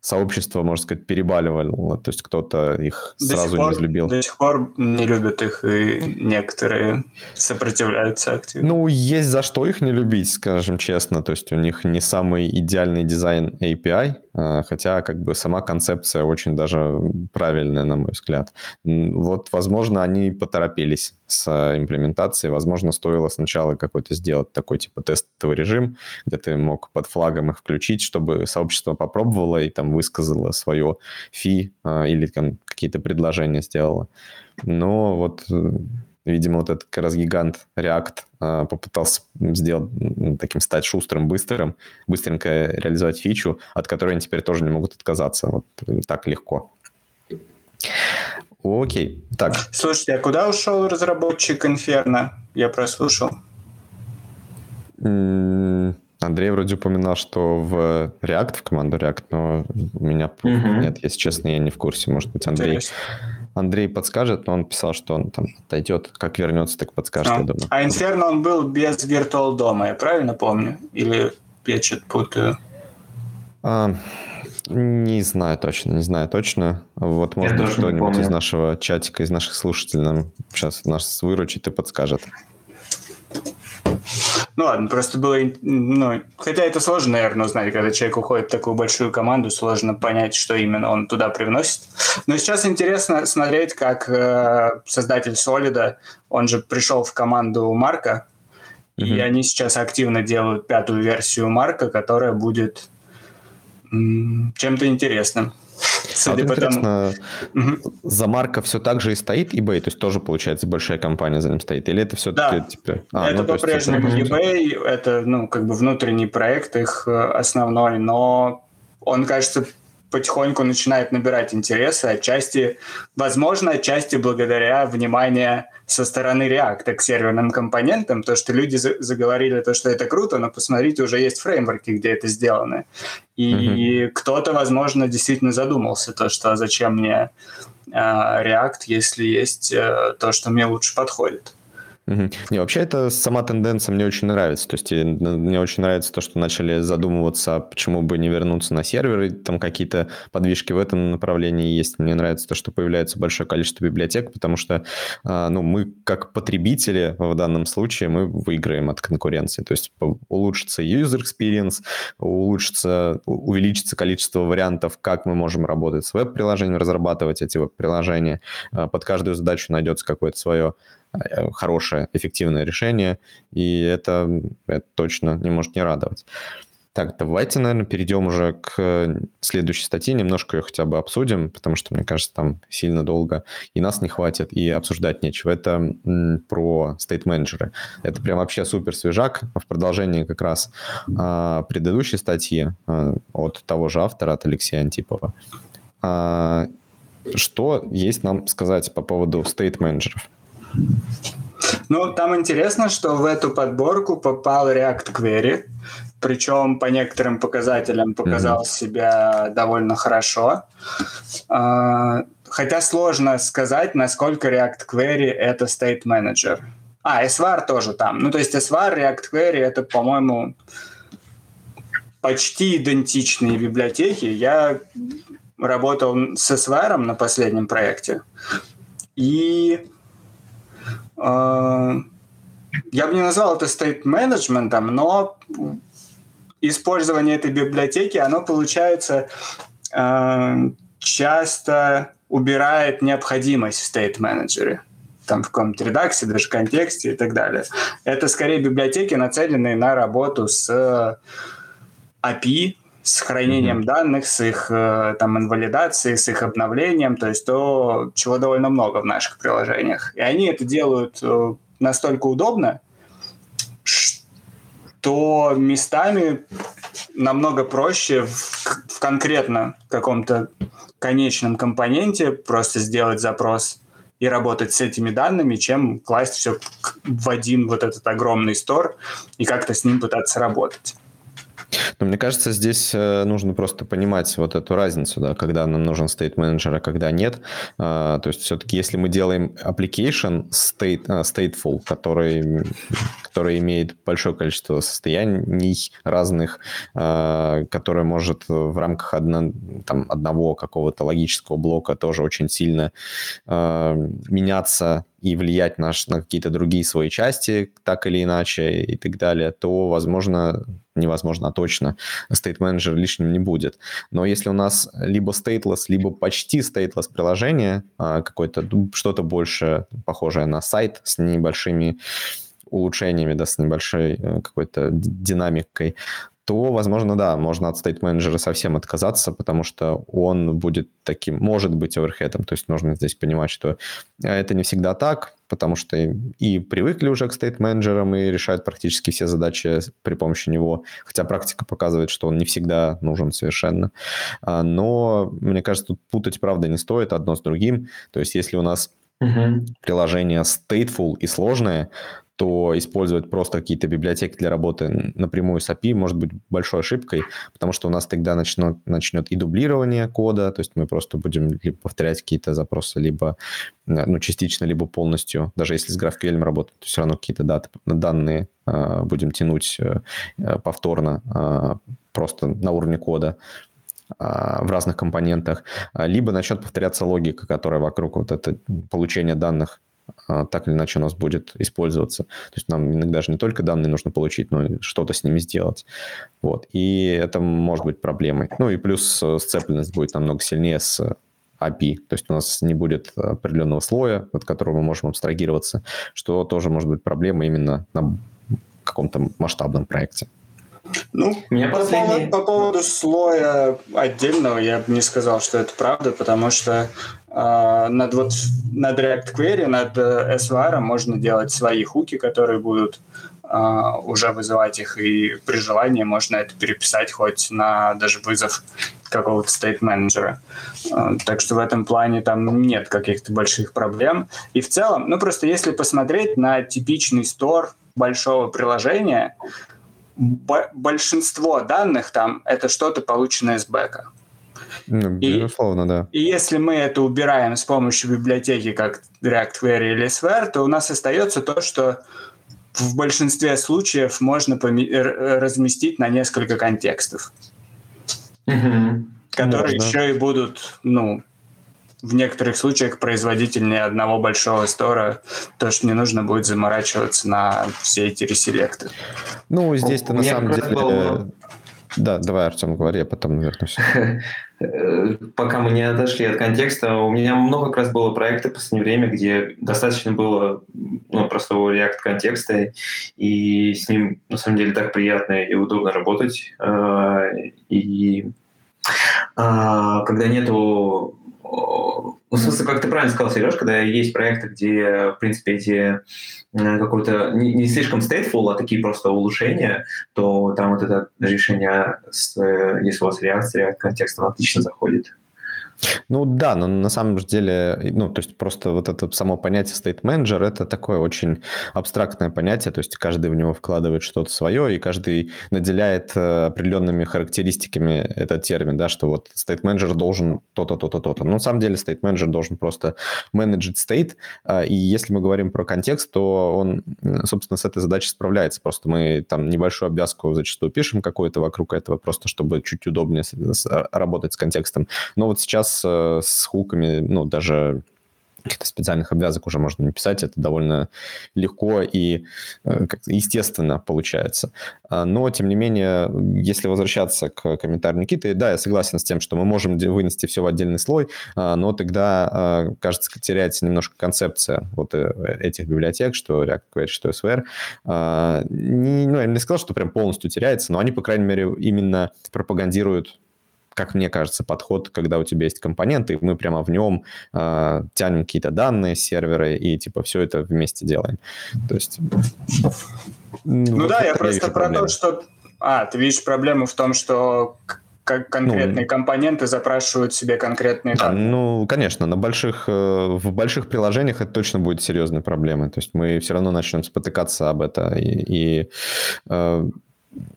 сообщество, можно сказать, перебаливало. То есть кто-то их до сразу пор, не взлюбил. До сих пор не любят их, и некоторые сопротивляются активно. Ну, есть за что их не любить, скажем честно. То есть у них не самый идеальный дизайн API, хотя как бы сама концепция очень даже правильная, на мой взгляд. Вот, возможно, они поторопились с имплементацией. Возможно, стоило сначала какой-то сделать такой типа тестовый режим, где ты мог под флагом их включить, чтобы сообщество попробовало и там высказало свое фи а, или там какие-то предложения сделало. Но вот Видимо, вот этот как раз гигант React э, попытался сделать таким стать шустрым, быстрым, быстренько реализовать фичу, от которой они теперь тоже не могут отказаться вот так легко. Окей, так. Слушайте, а куда ушел разработчик Inferno? Я прослушал. Андрей вроде упоминал, что в React, в команду React, но у меня mm-hmm. нет, если честно, я не в курсе. Может быть, Андрей Андрей подскажет, но он писал, что он там отойдет, как вернется, так подскажет, а, я думаю. А Inferno он был без Virtual дома, я правильно помню? Или я что-то путаю? А, не знаю точно, не знаю точно. Вот, может быть, кто-нибудь из нашего чатика, из наших слушателей нам сейчас нас выручит и подскажет. Ну ладно, просто было... Ну, хотя это сложно, наверное, узнать, когда человек уходит в такую большую команду, сложно понять, что именно он туда привносит. Но сейчас интересно смотреть, как э, создатель Солида, он же пришел в команду Марка, mm-hmm. и они сейчас активно делают пятую версию Марка, которая будет м- чем-то интересным. А вот интересно, угу. за Марка все так же и стоит eBay, то есть тоже, получается, большая компания за ним стоит? Или это все-таки... Да, типа... а, это ну, по-прежнему eBay, это, ну, как бы внутренний проект их э, основной, но он, кажется, потихоньку начинает набирать интересы, отчасти, возможно, отчасти благодаря вниманию со стороны React к серверным компонентам, то, что люди заговорили, то, что это круто, но посмотрите, уже есть фреймворки, где это сделано. И mm-hmm. кто-то, возможно, действительно задумался, то, что зачем мне э, React, если есть э, то, что мне лучше подходит. Не, вообще это сама тенденция мне очень нравится. То есть мне очень нравится то, что начали задумываться, почему бы не вернуться на серверы, там какие-то подвижки в этом направлении есть. Мне нравится то, что появляется большое количество библиотек, потому что а, ну, мы как потребители в данном случае мы выиграем от конкуренции. То есть улучшится user experience, улучшится, увеличится количество вариантов, как мы можем работать с веб-приложением, разрабатывать эти веб-приложения. А, под каждую задачу найдется какое-то свое хорошее, эффективное решение, и это, это точно не может не радовать. Так, давайте, наверное, перейдем уже к следующей статье, немножко ее хотя бы обсудим, потому что, мне кажется, там сильно долго и нас не хватит, и обсуждать нечего. Это про стейт-менеджеры. Это прям вообще супер свежак в продолжении как раз а, предыдущей статьи а, от того же автора, от Алексея Антипова. А, что есть нам сказать по поводу стейт-менеджеров? Ну, там интересно, что в эту подборку попал React Query, причем по некоторым показателям показал mm-hmm. себя довольно хорошо. А, хотя сложно сказать, насколько React Query это State Manager. А, SVAR тоже там. Ну, то есть SVAR, React Query это, по-моему, почти идентичные библиотеки. Я работал с SVAR на последнем проекте. И я бы не назвал это стейт-менеджментом, но использование этой библиотеки, оно получается э, часто убирает необходимость в стейт-менеджере там в каком-то редакции, даже контексте и так далее. Это скорее библиотеки, нацеленные на работу с API, с хранением mm-hmm. данных, с их э, там инвалидацией, с их обновлением, то есть то, чего довольно много в наших приложениях. И они это делают э, настолько удобно, что местами намного проще в, в конкретно каком-то конечном компоненте просто сделать запрос и работать с этими данными, чем класть все в один вот этот огромный стор и как-то с ним пытаться работать. Но мне кажется, здесь э, нужно просто понимать вот эту разницу, да, когда нам нужен state менеджер, а когда нет. А, то есть все-таки, если мы делаем application state, а, stateful, который, который имеет большое количество состояний разных, а, который может в рамках одно, там, одного какого-то логического блока тоже очень сильно меняться и влиять наш, на какие-то другие свои части, так или иначе, и так далее, то, возможно, невозможно, а точно, manager лишним не будет. Но если у нас либо stateless, либо почти stateless приложение, а, какое-то ну, что-то больше похожее на сайт с небольшими улучшениями, да, с небольшой э, какой-то динамикой, то, возможно, да, можно от state менеджера совсем отказаться, потому что он будет таким, может быть, оверхедом. То есть нужно здесь понимать, что это не всегда так, потому что и привыкли уже к state менеджерам и решают практически все задачи при помощи него, хотя практика показывает, что он не всегда нужен совершенно. А, но, мне кажется, тут путать, правда, не стоит одно с другим. То есть если у нас uh-huh. приложение stateful и сложное, то использовать просто какие-то библиотеки для работы напрямую с API может быть большой ошибкой, потому что у нас тогда начнет, начнет и дублирование кода, то есть мы просто будем либо повторять какие-то запросы, либо ну, частично, либо полностью, даже если с GraphQL работать, то все равно какие-то даты, данные э, будем тянуть э, повторно, э, просто на уровне кода в разных компонентах, либо начнет повторяться логика, которая вокруг вот это получения данных а, так или иначе у нас будет использоваться. То есть нам иногда же не только данные нужно получить, но и что-то с ними сделать. Вот. И это может быть проблемой. Ну и плюс э, сцепленность будет намного сильнее с API. То есть у нас не будет определенного слоя, от которого мы можем абстрагироваться, что тоже может быть проблема именно на каком-то масштабном проекте. Ну, Меня по, последний... поводу, по поводу слоя отдельного я бы не сказал, что это правда, потому что э, над, вот, над React Query, над э, SVR можно делать свои хуки, которые будут э, уже вызывать их, и при желании можно это переписать хоть на даже вызов какого-то state менеджера. Э, так что в этом плане там нет каких-то больших проблем. И в целом, ну просто если посмотреть на типичный стор большого приложения, большинство данных там это что-то полученное с бэка. Ну, безусловно, и, да. И если мы это убираем с помощью библиотеки, как React Query или SVR, то у нас остается то, что в большинстве случаев можно разместить на несколько контекстов, mm-hmm. которые Можно. еще и будут, ну, в некоторых случаях производительнее одного большого стора, то что не нужно будет заморачиваться на все эти реселекты. Ну, здесь-то на самом деле... Было... Да, давай, Артем, говори, а потом вернусь. Пока мы не отошли от контекста, у меня много как раз было проектов в последнее время, где достаточно было ну, простого React контекста, и с ним, на самом деле, так приятно и удобно работать. А, и а, когда нету ну, в смысле, как ты правильно сказал, Сереж, когда есть проекты, где, в принципе, эти какой-то не, не слишком stateful, а такие просто улучшения, то там вот это решение, с, э, если у вас реакция контекстом отлично заходит. Ну да, но на самом деле, ну то есть просто вот это само понятие state manager это такое очень абстрактное понятие, то есть каждый в него вкладывает что-то свое, и каждый наделяет э, определенными характеристиками этот термин, да, что вот state manager должен то-то, то-то, то-то. Но на самом деле state manager должен просто менеджить state, а, и если мы говорим про контекст, то он, собственно, с этой задачей справляется. Просто мы там небольшую обвязку зачастую пишем какую-то вокруг этого, просто чтобы чуть удобнее работать с контекстом. Но вот сейчас сейчас э, с хуками, ну, даже каких-то специальных обвязок уже можно не писать, это довольно легко и э, естественно получается. А, но, тем не менее, если возвращаться к комментарию Никиты, да, я согласен с тем, что мы можем вынести все в отдельный слой, а, но тогда, а, кажется, теряется немножко концепция вот э, этих библиотек, что React говорит, что SVR. Не, ну, я не сказал, что прям полностью теряется, но они, по крайней мере, именно пропагандируют как мне кажется, подход, когда у тебя есть компоненты, и мы прямо в нем э, тянем какие-то данные, серверы, и типа все это вместе делаем. То есть... Ну, ну да, я просто про проблемы. то, что... А, ты видишь проблему в том, что как конкретные ну, компоненты запрашивают себе конкретные да, данные. Ну, конечно, на больших, э, в больших приложениях это точно будет серьезной проблемой. То есть мы все равно начнем спотыкаться об это. И, и э,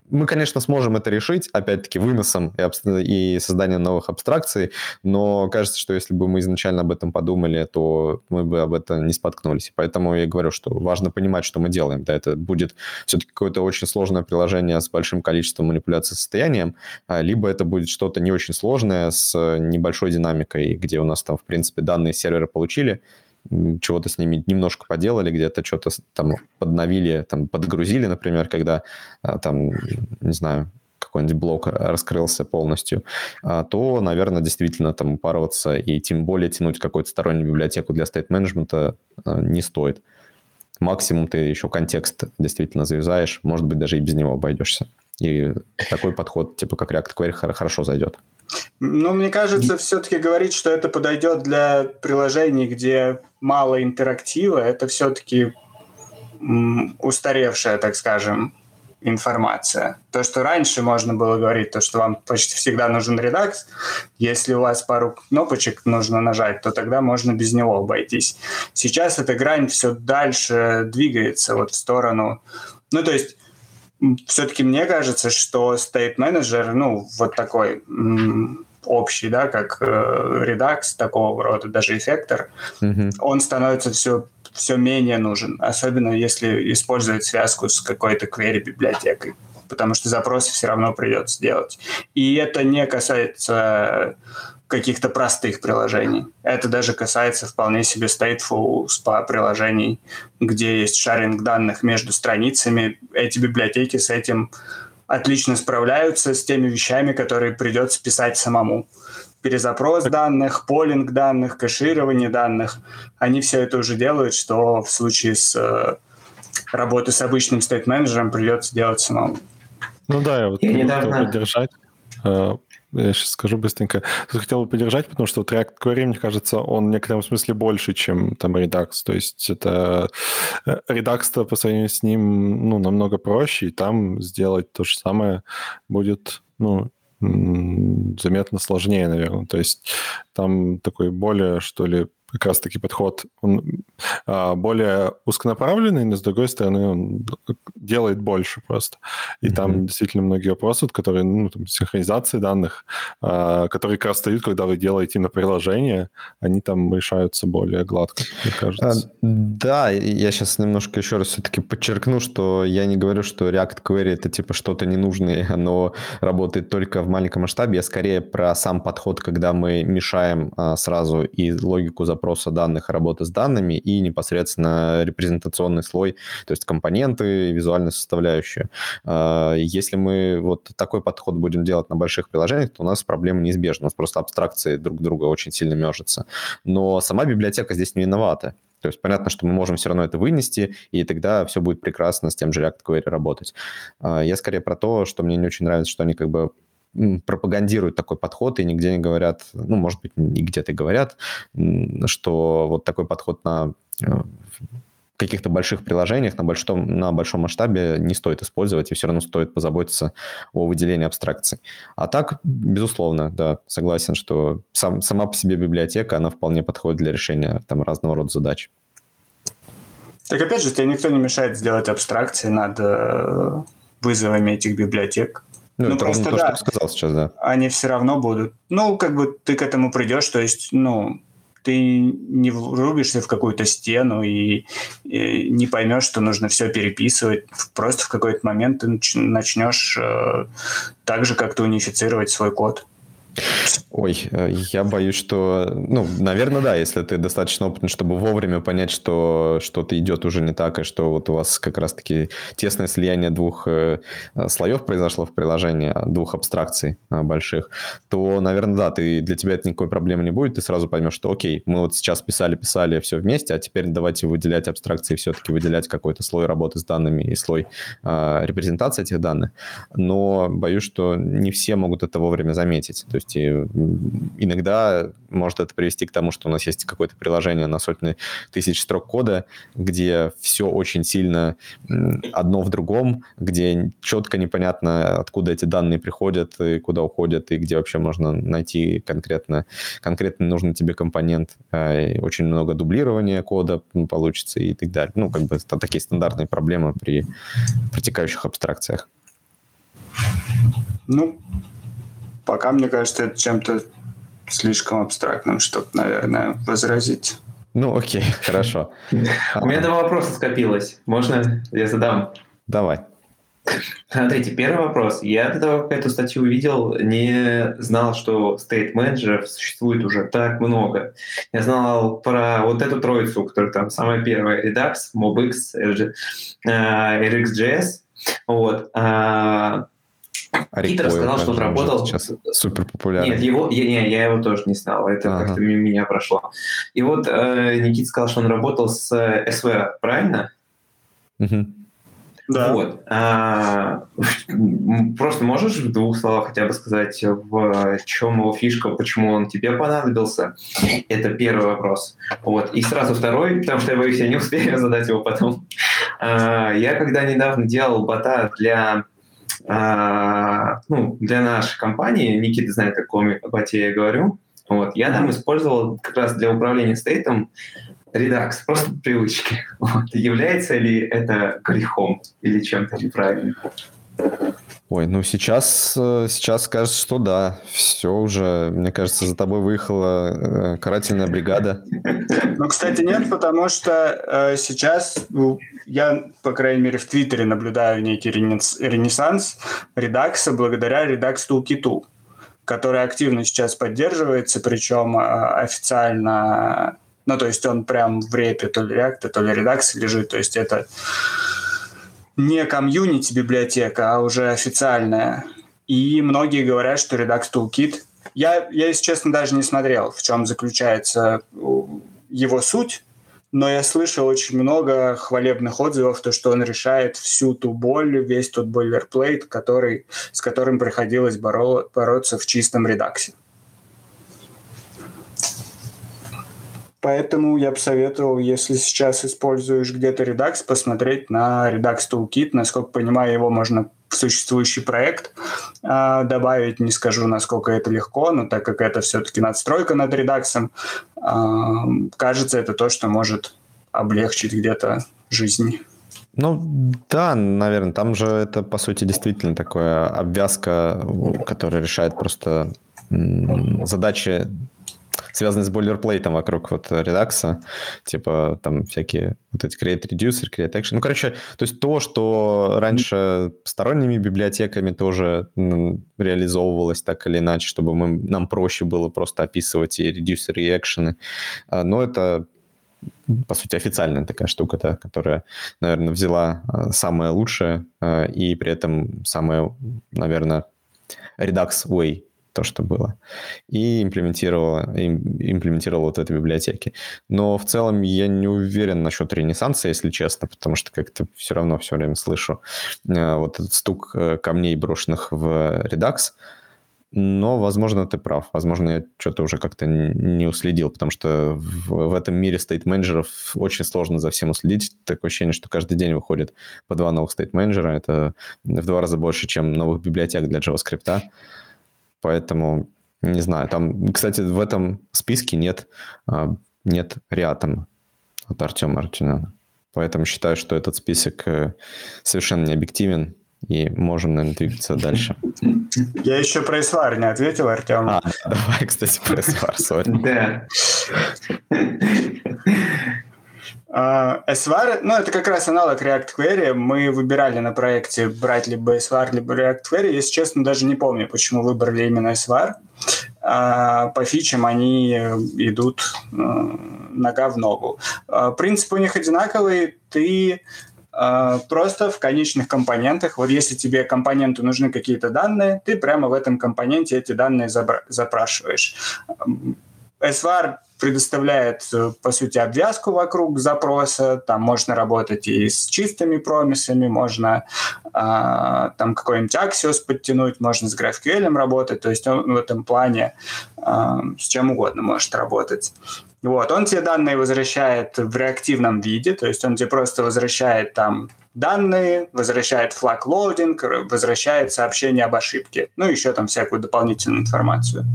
мы, конечно, сможем это решить, опять-таки, выносом и, и созданием новых абстракций, но кажется, что если бы мы изначально об этом подумали, то мы бы об этом не споткнулись. Поэтому я говорю, что важно понимать, что мы делаем. Да, это будет все-таки какое-то очень сложное приложение с большим количеством манипуляций состоянием, а, либо это будет что-то не очень сложное с небольшой динамикой, где у нас там, в принципе, данные сервера получили, чего-то с ними немножко поделали, где-то что-то там подновили, там подгрузили, например, когда а, там, не знаю, какой-нибудь блок раскрылся полностью, а, то, наверное, действительно там упарываться и тем более тянуть какую-то стороннюю библиотеку для стейт-менеджмента не стоит. Максимум ты еще контекст действительно завязаешь, может быть, даже и без него обойдешься. И такой подход, типа как React Query, хорошо зайдет. Ну, мне кажется, все-таки говорить, что это подойдет для приложений, где мало интерактива, это все-таки устаревшая, так скажем, информация. То, что раньше можно было говорить, то, что вам почти всегда нужен редакс, если у вас пару кнопочек нужно нажать, то тогда можно без него обойтись. Сейчас эта грань все дальше двигается вот в сторону... Ну, то есть все-таки мне кажется, что Manager, ну, вот такой общий, да, как э, Redux, такого рода, даже эффектор, mm-hmm. он становится все все менее нужен, особенно если использовать связку с какой-то query-библиотекой, потому что запросы все равно придется делать. И это не касается каких-то простых приложений. Это даже касается вполне себе stateful SPA приложений, где есть шаринг данных между страницами. Эти библиотеки с этим отлично справляются, с теми вещами, которые придется писать самому перезапрос данных, полинг данных, кэширование данных. Они все это уже делают, что в случае с э, работой с обычным стейт-менеджером придется делать самому. Ну да, я вот я недавно... поддержать. Я сейчас скажу быстренько. Тут хотел бы поддержать, потому что вот React Query, мне кажется, он в некотором смысле больше, чем там Redux. То есть это э, Redux по сравнению с ним ну, намного проще, и там сделать то же самое будет ну, заметно сложнее, наверное. То есть там такой более, что ли, как раз-таки подход, он а, более узконаправленный, но, с другой стороны, он делает больше просто. И mm-hmm. там действительно многие вопросы, которые, ну, там, синхронизации данных, а, которые как раз стоят, когда вы делаете на приложение, они там решаются более гладко, мне кажется. А, да, я сейчас немножко еще раз все-таки подчеркну, что я не говорю, что React Query это типа что-то ненужное, оно работает только в маленьком масштабе. Я скорее про сам подход, когда мы мешаем сразу и логику запроса запроса данных, работы с данными и непосредственно репрезентационный слой, то есть компоненты, визуальная составляющая. А, если мы вот такой подход будем делать на больших приложениях, то у нас проблема неизбежна. У нас просто абстракции друг друга очень сильно мержатся. Но сама библиотека здесь не виновата. То есть понятно, что мы можем все равно это вынести, и тогда все будет прекрасно с тем же React Query работать. А, я скорее про то, что мне не очень нравится, что они как бы пропагандируют такой подход и нигде не говорят, ну, может быть, нигде-то говорят, что вот такой подход на э, каких-то больших приложениях на большом, на большом масштабе не стоит использовать, и все равно стоит позаботиться о выделении абстракций. А так, безусловно, да, согласен, что сам, сама по себе библиотека, она вполне подходит для решения там разного рода задач. Так опять же, тебе никто не мешает сделать абстракции над э, вызовами этих библиотек. Ну, ну это просто то, да, что сказал сейчас, да. Они все равно будут. Ну, как бы ты к этому придешь, то есть, ну, ты не врубишься в какую-то стену и, и не поймешь, что нужно все переписывать. Просто в какой-то момент ты начнешь э, так же как-то унифицировать свой код. Ой, э, я боюсь, что... Ну, наверное, да, если ты достаточно опытный, чтобы вовремя понять, что что-то идет уже не так, и что вот у вас как раз-таки тесное слияние двух э, слоев произошло в приложении, двух абстракций э, больших, то, наверное, да, ты, для тебя это никакой проблемы не будет, ты сразу поймешь, что окей, мы вот сейчас писали-писали все вместе, а теперь давайте выделять абстракции, все-таки выделять какой-то слой работы с данными и слой э, репрезентации этих данных. Но боюсь, что не все могут это вовремя заметить. То есть есть иногда может это привести к тому, что у нас есть какое-то приложение на сотни тысяч строк кода, где все очень сильно одно в другом, где четко непонятно, откуда эти данные приходят и куда уходят, и где вообще можно найти конкретно, конкретно нужный тебе компонент. А, очень много дублирования кода получится и так далее. Ну, как бы такие стандартные проблемы при протекающих абстракциях. Ну, Пока, мне кажется, это чем-то слишком абстрактным, чтобы, наверное, возразить. Ну, окей, хорошо. У меня два вопроса скопилось. Можно я задам? Давай. Смотрите, первый вопрос. Я когда эту статью увидел, не знал, что стейт-менеджеров существует уже так много. Я знал про вот эту троицу, которая там самая первая, Redux, MobX, RxJS. Вот. А, а Кит рассказал, что он работал... Сейчас супер популярный. Нет, его, я, не, я его тоже не знал, это ага. как-то мимо меня прошло. И вот э, Никит сказал, что он работал с э, СВ, правильно? Угу. Да. Вот. А, просто можешь в двух словах хотя бы сказать, в чем его фишка, почему он тебе понадобился? Это первый вопрос. Вот. И сразу второй, потому что я боюсь, я не успею задать его потом. Я когда недавно делал бота для ну, для нашей компании, Никита знает, о боте я говорю, вот, я там использовал как раз для управления стейтом Redux, просто привычки. Вот. Является ли это грехом или чем-то неправильным? Ой, ну сейчас, э, сейчас кажется, что да. Все уже, мне кажется, за тобой выехала э, карательная бригада. Ну, кстати, нет, потому что э, сейчас ну, я, по крайней мере, в Твиттере наблюдаю некий ренессанс редакса благодаря Redux Toolkit, который активно сейчас поддерживается, причем официально, ну, то есть он прям в репе то ли React, то ли Redux лежит, то есть это не комьюнити библиотека, а уже официальная. И многие говорят, что Redux Toolkit... Я, я, если честно, даже не смотрел, в чем заключается его суть, но я слышал очень много хвалебных отзывов, то, что он решает всю ту боль, весь тот бойлерплейт, который, с которым приходилось боро, бороться в чистом редаксе. Поэтому я бы советовал, если сейчас используешь где-то Redux, посмотреть на Redux Toolkit. Насколько понимаю, его можно в существующий проект э, добавить. Не скажу, насколько это легко, но так как это все-таки надстройка над Redux, э, кажется, это то, что может облегчить где-то жизнь. Ну, да, наверное, там же это, по сути, действительно такая обвязка, которая решает просто задачи связанные с бойлерплейтом вокруг вот редакса, типа там всякие вот эти create reducer, create action. Ну, короче, то есть то, что раньше сторонними библиотеками тоже реализовывалось так или иначе, чтобы мы, нам проще было просто описывать и reducer, и экшены. А, но это по сути, официальная такая штука, да, которая, наверное, взяла а, самое лучшее а, и при этом самое, наверное, Redux Way то, что было, и имплементировала, имплементировала вот это библиотеки. Но в целом я не уверен насчет Ренессанса, если честно, потому что как-то все равно все время слышу э, вот этот стук э, камней, брошенных в Redux, но, возможно, ты прав. Возможно, я что-то уже как-то не уследил, потому что в, в этом мире стейт-менеджеров очень сложно за всем уследить. Такое ощущение, что каждый день выходит по два новых стейт-менеджера. Это в два раза больше, чем новых библиотек для JavaScript. Поэтому, не знаю, там, кстати, в этом списке нет, а, нет Риатом от Артема Артюняна. Поэтому считаю, что этот список э, совершенно не объективен, и можем, наверное, двигаться дальше. Я еще про Исвар не ответил, Артем. А, давай, кстати, про Исвар, сори. Да. SVAR, ну, это как раз аналог React Query. Мы выбирали на проекте, брать либо SVAR, либо React Query. Если честно, даже не помню, почему выбрали именно SVAR. А, по фичам они идут э, нога в ногу. А, принцип у них одинаковый. Ты а, просто в конечных компонентах, вот если тебе компоненту нужны какие-то данные, ты прямо в этом компоненте эти данные запрашиваешь. SVAR предоставляет, э, по сути, обвязку вокруг запроса. Там можно работать и с чистыми промисами, можно э, там какой-нибудь Axios подтянуть, можно с GraphQL работать. То есть он в этом плане э, с чем угодно может работать. Вот, он тебе данные возвращает в реактивном виде, то есть он тебе просто возвращает там данные, возвращает флаг loading, возвращает сообщение об ошибке, ну, еще там всякую дополнительную информацию.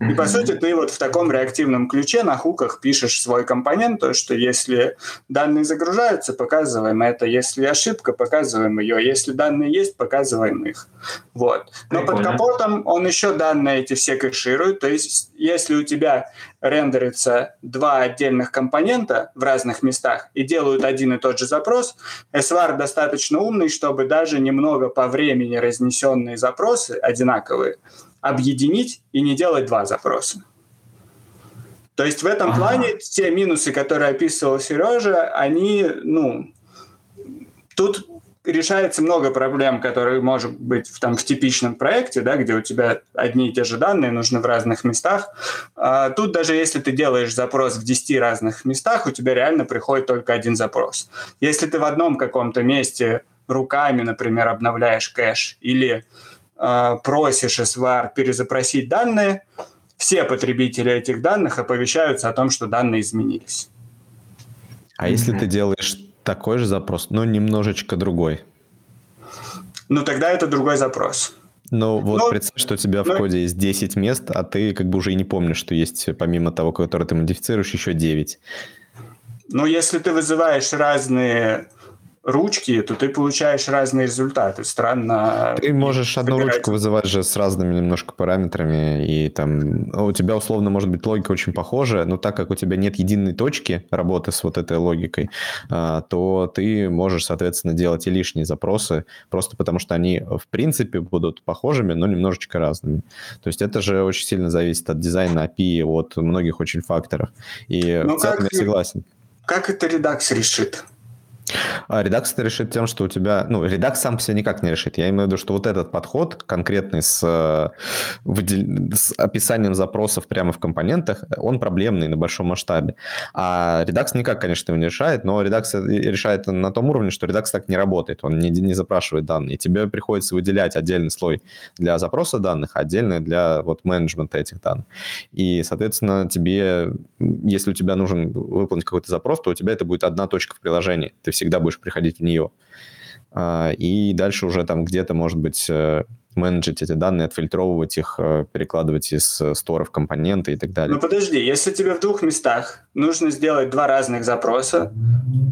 И, по сути, ты вот в таком реактивном ключе на хуках пишешь свой компонент, то, что если данные загружаются, показываем это, если ошибка, показываем ее, если данные есть, показываем их. Вот. Но Прикольно. под капотом он еще данные эти все кэширует, то есть если у тебя рендерится два отдельных компонента в разных местах и делают один и тот же запрос, SVAR достаточно умный, чтобы даже немного по времени разнесенные запросы одинаковые объединить и не делать два запроса. То есть в этом ага. плане те минусы, которые описывал Сережа, они, ну, тут решается много проблем, которые может быть в, там, в типичном проекте, да, где у тебя одни и те же данные нужны в разных местах. А тут даже если ты делаешь запрос в 10 разных местах, у тебя реально приходит только один запрос. Если ты в одном каком-то месте руками, например, обновляешь кэш или э, просишь SVAR перезапросить данные, все потребители этих данных оповещаются о том, что данные изменились. А если ты делаешь такой же запрос, но немножечко другой. Ну, тогда это другой запрос. Ну, вот но, представь, что у тебя но... в коде есть 10 мест, а ты как бы уже и не помнишь, что есть помимо того, который ты модифицируешь, еще 9. Ну, если ты вызываешь разные ручки, то ты получаешь разные результаты. Странно. Ты можешь одну выбирать. ручку вызывать же с разными немножко параметрами, и там у тебя условно может быть логика очень похожая, но так как у тебя нет единой точки работы с вот этой логикой, а, то ты можешь, соответственно, делать и лишние запросы, просто потому что они в принципе будут похожими, но немножечко разными. То есть это же очень сильно зависит от дизайна API, от многих очень факторов. И ну, в целом как, я согласен. Как это Redux решит? А редакс это решит тем, что у тебя... Ну, редакс сам по никак не решит. Я имею в виду, что вот этот подход конкретный с, э, выдел... с описанием запросов прямо в компонентах, он проблемный на большом масштабе. А редакс никак, конечно, его не решает, но редакс решает на том уровне, что редакс так не работает. Он не, не запрашивает данные. Тебе приходится выделять отдельный слой для запроса данных, а отдельный для вот менеджмента этих данных. И, соответственно, тебе, если у тебя нужен выполнить какой-то запрос, то у тебя это будет одна точка в приложении. Ты всегда будешь приходить в нее. А, и дальше уже там где-то, может быть, э, менеджить эти данные, отфильтровывать их, э, перекладывать из э, стора в компоненты и так далее. Ну подожди, если тебе в двух местах нужно сделать два разных запроса,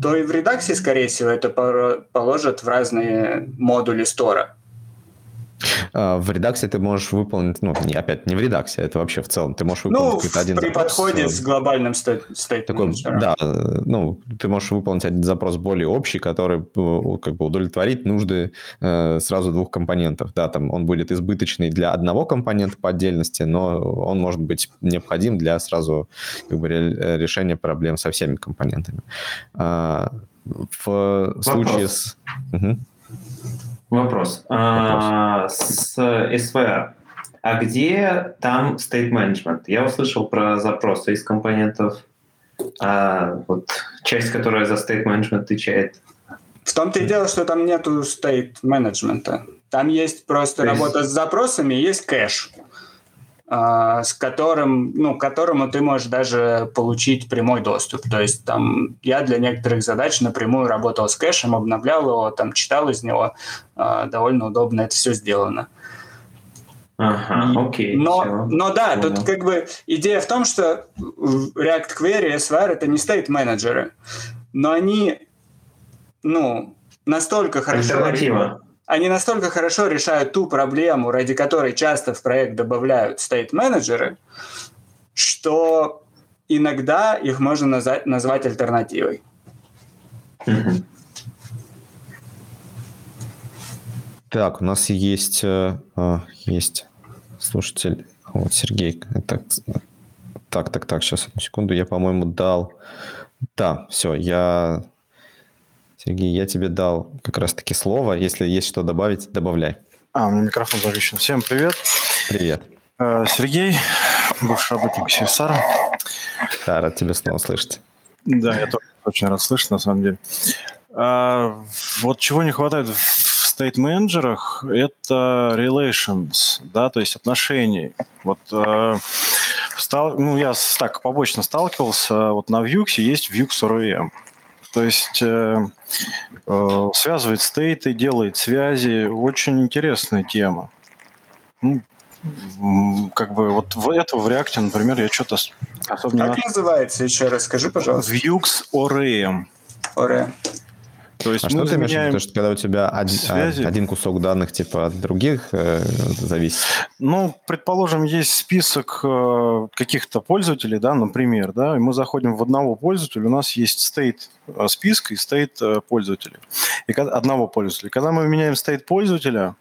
то и в редакции, скорее всего, это положат в разные модули стора. А, в редаксе ты можешь выполнить, ну, не, опять не в редаксе, это вообще в целом. Ты можешь выполнить ну, какой-то один при запрос. подходе с глобальным стейтментом. Да, ну, ты можешь выполнить один запрос более общий, который э, как бы удовлетворит нужды э, сразу двух компонентов. Да, там он будет избыточный для одного компонента по отдельности, но он может быть необходим для сразу как бы, решения проблем со всеми компонентами. А, в случае с... Угу. Вопрос. А, с SVR. А где там state management? Я услышал про запросы из компонентов. А вот часть, которая за state management отвечает. В том-то и дело, что там нету state менеджмента. Там есть просто есть... работа с запросами, есть кэш. А, с которым, ну, к которому ты можешь даже получить прямой доступ. То есть там я для некоторых задач напрямую работал с кэшем, обновлял его, там читал из него, а, довольно удобно это все сделано. Ага, окей. Но, но да, Понял. тут как бы идея в том, что React Query, SVR это не state менеджеры, но они, ну, настолько хорошо... Альтернатива они настолько хорошо решают ту проблему, ради которой часто в проект добавляют стейт-менеджеры, что иногда их можно назвать, назвать альтернативой. Так, у нас есть, э, а, есть слушатель, вот Сергей, так, так, так, так, сейчас одну секунду, я, по-моему, дал, да, все, я Сергей, я тебе дал как раз-таки слово. Если есть что добавить, добавляй. А, у меня микрофон запущен. Всем привет. Привет. Э, Сергей, бывший работник CSR. Да, рад тебя снова слышать. Да, я тоже очень рад слышать, на самом деле. А, вот чего не хватает в стейт-менеджерах, это relations, да, то есть отношений. Вот э, стал, ну, я так побочно сталкивался, вот на Vue есть Vue ORM. То есть э, э, связывает стейты, делает связи. Очень интересная тема. Ну, как бы вот в это в реакте, например, я что-то особо Как называется еще раз? Скажи, пожалуйста. Vux ORM. ORM. То есть а что ты имеешь в виду, что когда у тебя один, связи... один кусок данных типа от других э, зависит? Ну, предположим, есть список э, каких-то пользователей, да, например, да, и мы заходим в одного пользователя, у нас есть стейт э, списка и стейт пользователя. И одного пользователя. Когда мы меняем стейт пользователя,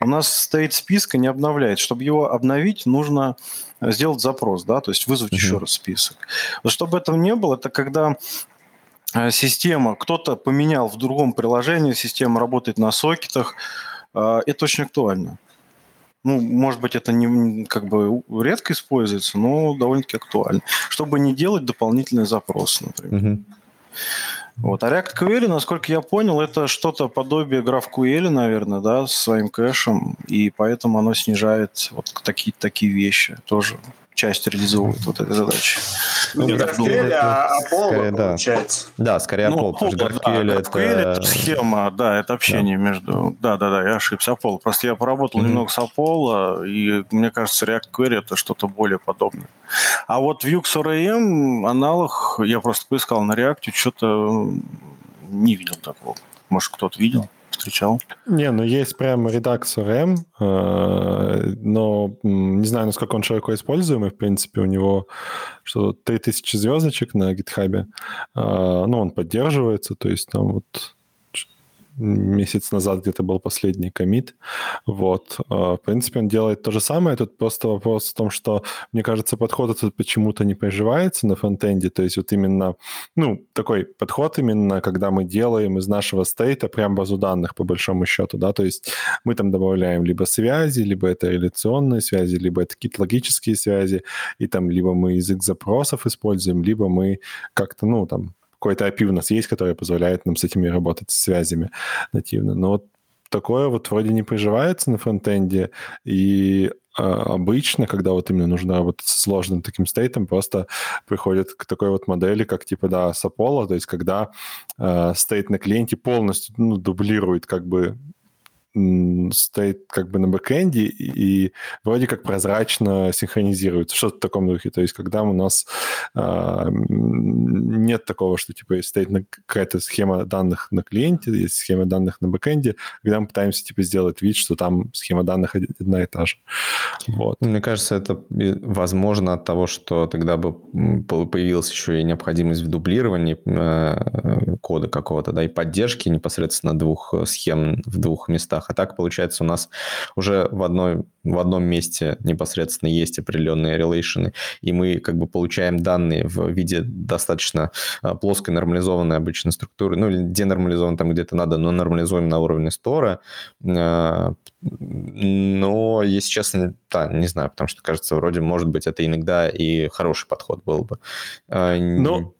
у нас стейт списка не обновляет. Чтобы его обновить, нужно сделать запрос, да, то есть вызвать uh-huh. еще раз список. Вот чтобы этого не было, это когда система, кто-то поменял в другом приложении, система работает на сокетах, э, это очень актуально. Ну, может быть, это не как бы редко используется, но довольно-таки актуально. Чтобы не делать дополнительный запрос, например. Угу. Вот. А React Query, насколько я понял, это что-то подобие GraphQL, наверное, да, с своим кэшем, и поэтому оно снижает вот такие, такие вещи тоже часть реализовывает вот этой задачи. Ну, не GraphQL, а Apollo, да. получается. Да, скорее Apollo, ну, потому что GraphQL, да, это... это схема, да, это общение да. между... Да-да-да, я ошибся, Apollo. Просто я поработал mm-hmm. немного с Apollo, и мне кажется, React Query это что-то более подобное. А вот Vue RAM аналог, я просто поискал на React, что-то не видел такого. Может, кто-то видел? Встречал? Не, ну есть прям Redux RM, э, но не знаю, насколько он широко используемый. В принципе, у него что 3000 звездочек на GitHub. Э, ну, он поддерживается, то есть там вот месяц назад где-то был последний комит. Вот. А, в принципе, он делает то же самое. Тут просто вопрос в том, что, мне кажется, подход этот почему-то не приживается на фронтенде. То есть вот именно, ну, такой подход именно, когда мы делаем из нашего стейта прям базу данных, по большому счету, да, то есть мы там добавляем либо связи, либо это реляционные связи, либо это какие-то логические связи, и там либо мы язык запросов используем, либо мы как-то, ну, там, какой-то API у нас есть, который позволяет нам с этими работать, связями нативно. Но вот такое вот вроде не приживается на фронтенде, и а, обычно, когда вот именно нужно работать с сложным таким стейтом, просто приходит к такой вот модели, как типа, да, с Apollo, то есть когда э, стейт на клиенте полностью ну, дублирует как бы стейт как бы на бэкэнде и вроде как прозрачно синхронизируется, что-то в таком духе. То есть когда у нас э, нет такого, что типа стоит какая-то схема данных на клиенте, есть схема данных на бэкэнде, когда мы пытаемся типа сделать вид, что там схема данных одна и та же. Вот. Мне кажется, это возможно от того, что тогда бы появилась еще и необходимость в дублировании э, кода какого-то, да, и поддержки непосредственно двух схем в двух местах местах. А так, получается, у нас уже в, одной, в одном месте непосредственно есть определенные релейшены, и мы как бы получаем данные в виде достаточно а, плоской нормализованной обычной структуры, ну или денормализованной там где-то надо, но нормализуем на уровне стора. А, но, если честно, да, не знаю, потому что, кажется, вроде, может быть, это иногда и хороший подход был бы. Ну,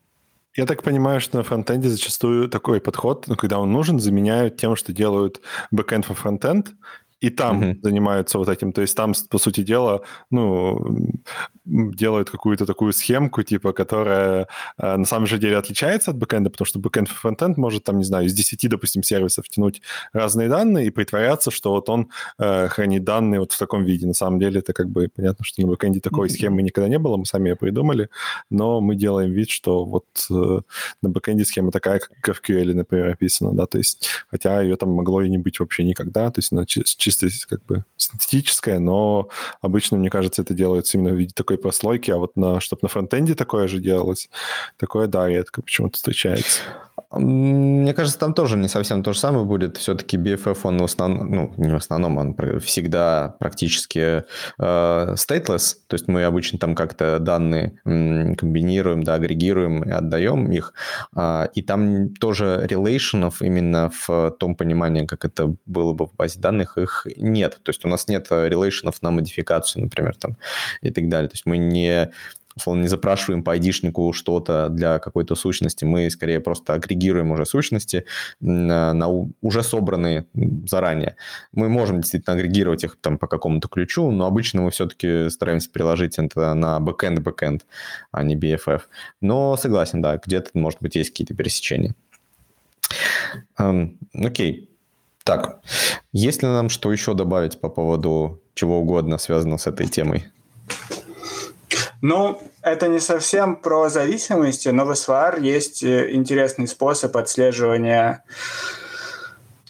я так понимаю, что на фронтенде зачастую такой подход, ну, когда он нужен, заменяют тем, что делают бэкэнд во фронтенд, и там mm-hmm. занимаются вот этим. То есть там, по сути дела, ну, делают какую-то такую схемку, типа, которая э, на самом же деле отличается от бэкэнда, потому что бэкэнд и фронтенд может, там, не знаю, из 10, допустим, сервисов тянуть разные данные и притворяться, что вот он э, хранит данные вот в таком виде. На самом деле это как бы понятно, что на бэкэнде такой mm-hmm. схемы никогда не было, мы сами ее придумали, но мы делаем вид, что вот э, на бэкэнде схема такая, как в GraphQL, например, описана, да, то есть, хотя ее там могло и не быть вообще никогда, то есть она чисто как бы синтетическая, но обычно, мне кажется, это делается именно в виде такой прослойки, а вот на, чтобы на фронтенде такое же делалось, такое, да, редко почему-то встречается. Мне кажется, там тоже не совсем то же самое будет. Все-таки BFF, он в основном, ну, не в основном, он всегда практически э, stateless. То есть мы обычно там как-то данные комбинируем, да, агрегируем и отдаем их. Э, и там тоже релейшенов именно в том понимании, как это было бы в базе данных, их нет. То есть у нас нет релейшенов на модификацию, например, там и так далее. То есть мы не условно, не запрашиваем по айдишнику что-то для какой-то сущности, мы скорее просто агрегируем уже сущности на, на уже собранные заранее. Мы можем действительно агрегировать их там по какому-то ключу, но обычно мы все-таки стараемся приложить это на backend-backend, а не BFF. Но согласен, да, где-то, может быть, есть какие-то пересечения. Эм, окей. Так, есть ли нам что еще добавить по поводу чего угодно, связанного с этой темой? Ну, это не совсем про зависимости, но в SVR есть э, интересный способ отслеживания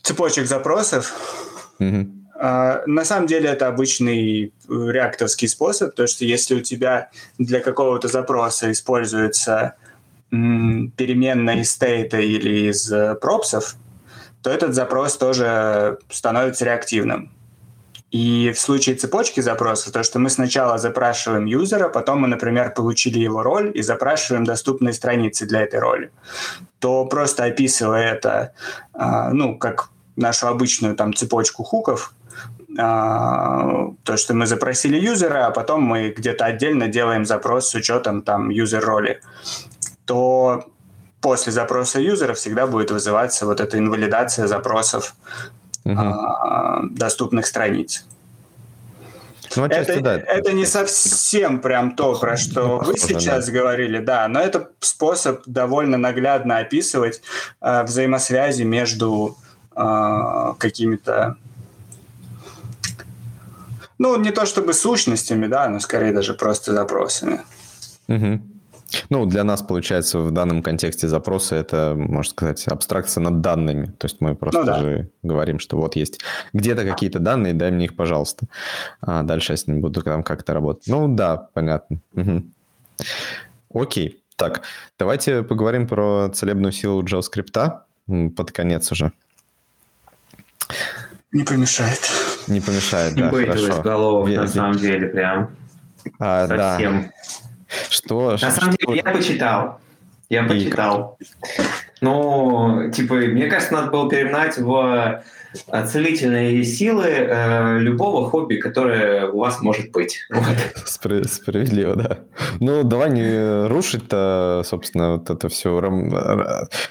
цепочек запросов. Mm-hmm. На самом деле это обычный реакторский способ, то что если у тебя для какого-то запроса используется переменная из стейта или из э, пропсов, то этот запрос тоже становится реактивным. И в случае цепочки запроса, то, что мы сначала запрашиваем юзера, потом мы, например, получили его роль и запрашиваем доступные страницы для этой роли, то просто описывая это, а, ну, как нашу обычную там цепочку хуков, а, то, что мы запросили юзера, а потом мы где-то отдельно делаем запрос с учетом там юзер-роли, то после запроса юзера всегда будет вызываться вот эта инвалидация запросов угу. доступных страниц. Ну, отчасти, это, да. Это не совсем прям то, про что вы сейчас да. говорили, да, но это способ довольно наглядно описывать э, взаимосвязи между э, какими-то ну, не то чтобы сущностями, да, но скорее даже просто запросами. Угу. Ну, для нас, получается, в данном контексте запросы это, можно сказать, абстракция над данными. То есть мы просто ну, да. же говорим, что вот есть где-то какие-то данные, дай мне их, пожалуйста. А дальше я с ними буду там как-то работать. Ну, да, понятно. Угу. Окей. Так, давайте поговорим про целебную силу JavaScript под конец уже. Не помешает. Не помешает, да, хорошо. голов, на самом деле, прям. А, Совсем. Да. Что? На что, самом деле, я почитал. Я почитал. Ну, типа, мне кажется, надо было перегнать в целительные силы э, любого хобби, которое у вас может быть. Вот. Спр- справедливо, да. Ну, давай не рушить-то, собственно, вот это все ром-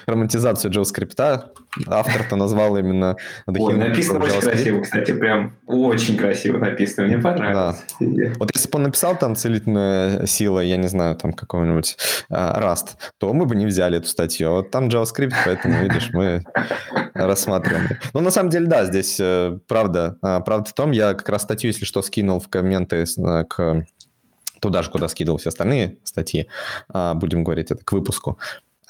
романтизацию JavaScript. Автор-то назвал именно... Ой, написано очень красиво, кстати, прям очень красиво написано, мне понравилось. Да. Вот если бы он написал там целительная сила, я не знаю, там какого-нибудь Rust, то мы бы не взяли эту статью. А вот там JavaScript, поэтому, видишь, мы рассматриваем. Но на самом деле, да, здесь э, правда. А, правда в том, я как раз статью, если что, скинул в комменты к туда же, куда скидывал все остальные статьи, а, будем говорить, это к выпуску.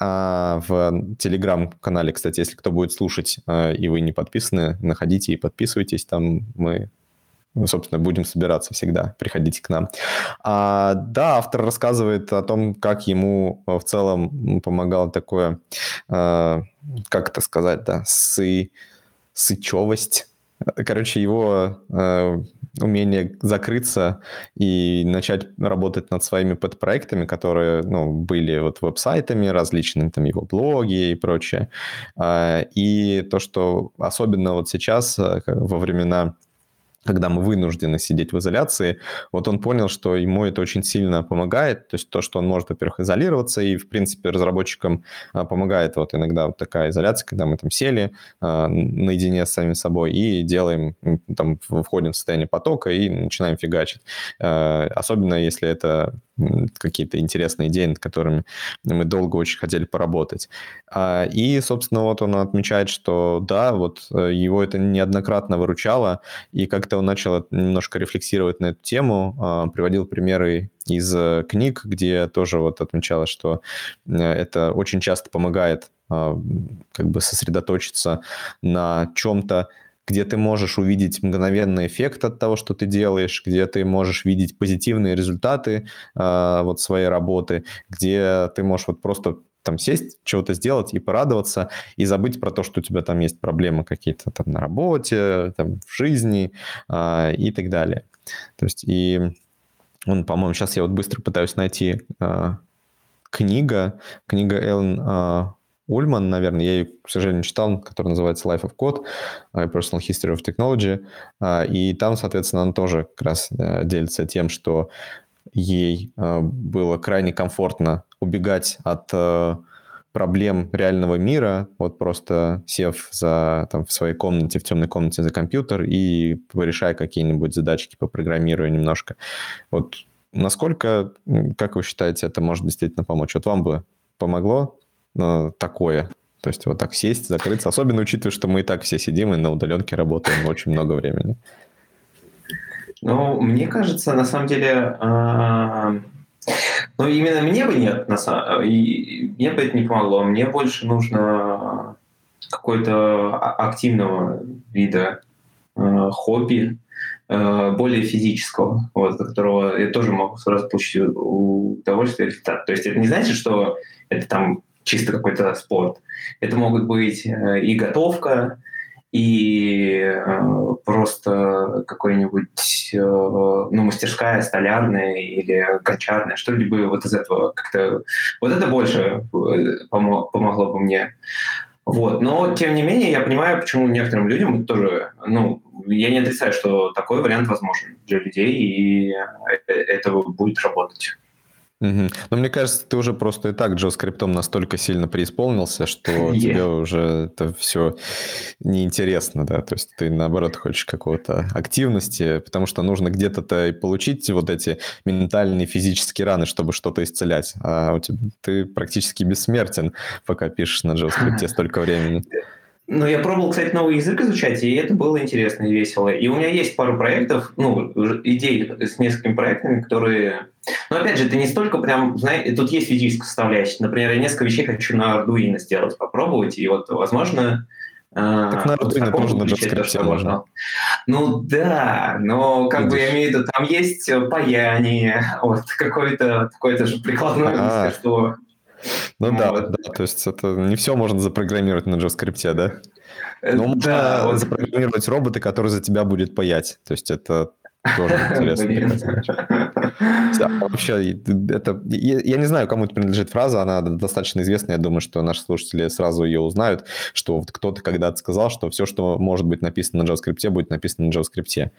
А в телеграм-канале, кстати, если кто будет слушать, э, и вы не подписаны, находите и подписывайтесь, там мы собственно, будем собираться всегда, приходите к нам. А, да, автор рассказывает о том, как ему в целом помогало такое, как это сказать, да, сы, сычевость. Короче, его э, умение закрыться и начать работать над своими подпроектами, которые ну, были вот веб-сайтами различными, там его блоги и прочее. Э, и то, что особенно вот сейчас, э, во времена когда мы вынуждены сидеть в изоляции, вот он понял, что ему это очень сильно помогает, то есть то, что он может, во-первых, изолироваться, и, в принципе, разработчикам а, помогает вот иногда вот такая изоляция, когда мы там сели а, наедине с самим собой и делаем, там, входим в состояние потока и начинаем фигачить. А, особенно если это какие-то интересные идеи, над которыми мы долго очень хотели поработать. А, и, собственно, вот он отмечает, что да, вот э, его это неоднократно выручало, и как-то он начал немножко рефлексировать на эту тему, а, приводил примеры из э, книг, где тоже вот отмечалось, что э, это очень часто помогает а, как бы сосредоточиться на чем-то, где ты можешь увидеть мгновенный эффект от того, что ты делаешь, где ты можешь видеть позитивные результаты э, вот своей работы, где ты можешь вот просто там сесть, чего-то сделать и порадоваться, и забыть про то, что у тебя там есть проблемы какие-то там на работе, там в жизни э, и так далее. То есть и он, по-моему, сейчас я вот быстро пытаюсь найти э, книга, книга Эллен э, Ульман, наверное, я ее, к сожалению, читал, который называется Life of Code, Personal History of Technology, а, и там, соответственно, она тоже как раз э, делится тем, что ей э, было крайне комфортно убегать от э, проблем реального мира, вот просто сев за, там, в своей комнате, в темной комнате за компьютер и решая какие-нибудь задачки по программированию немножко. Вот насколько, как вы считаете, это может действительно помочь? Вот вам бы помогло такое. То есть вот так сесть, закрыться. Особенно учитывая, что мы и так все сидим и на удаленке работаем очень много времени. Ну, мне кажется, на самом деле, э, ну, именно мне бы нет, на самом, и мне бы это не помогло. Мне больше нужно какой-то а, активного вида э, хобби, э, более физического, вот, от которого я тоже могу сразу получить удовольствие результат. То есть это не значит, что это там чисто какой-то спорт. Это могут быть э, и готовка, и э, просто какой-нибудь, э, ну, мастерская столярная или гончарная, что-либо вот из этого как-то... Вот это больше помо- помогло бы мне. Вот. Но, тем не менее, я понимаю, почему некоторым людям тоже, ну, я не отрицаю, что такой вариант возможен для людей, и это будет работать. Угу. Но мне кажется, ты уже просто и так JavaScript настолько сильно преисполнился, что yeah. тебе уже это все неинтересно, да, то есть ты наоборот хочешь какого-то активности, потому что нужно где-то-то и получить вот эти ментальные физические раны, чтобы что-то исцелять, а у тебя ты практически бессмертен, пока пишешь на JavaScript столько времени. Ну, я пробовал, кстати, новый язык изучать, и это было интересно и весело. И у меня есть пару проектов, ну, идей с несколькими проектами, которые... Но, опять же, это не столько прям, знаете, тут есть физическая составляющая. Например, я несколько вещей хочу на Arduino сделать, попробовать, и вот, возможно, а, так на Arduino вот тоже на JavaScript можно. Ну да, но как Видишь. бы я имею в виду, там есть паяние, вот какое-то какое-то же прикладное а мастерство. Ну да, вот. да, то есть это не все можно запрограммировать на JavaScript, да? Э, Но да, можно запрограммировать робота, который за тебя будет паять. То есть это тоже интересно. Вообще, это, я, я не знаю, кому это принадлежит фраза, она достаточно известная, я думаю, что наши слушатели сразу ее узнают, что вот кто-то когда-то сказал, что все, что может быть написано на JavaScript, будет написано на JavaScript.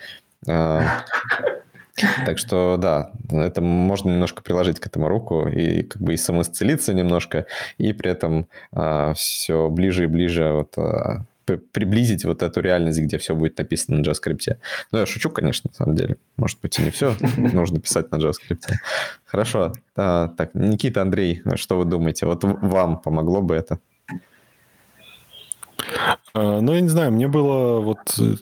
Так что, да, это можно немножко приложить к этому руку и как бы и самоисцелиться немножко, и при этом а, все ближе и ближе вот, а, приблизить вот эту реальность, где все будет написано на JavaScript. Ну, я шучу, конечно, на самом деле. Может быть, и не все нужно писать на JavaScript. Хорошо. А, так, Никита, Андрей, что вы думаете? Вот вам помогло бы это? А, ну, я не знаю, мне было вот э,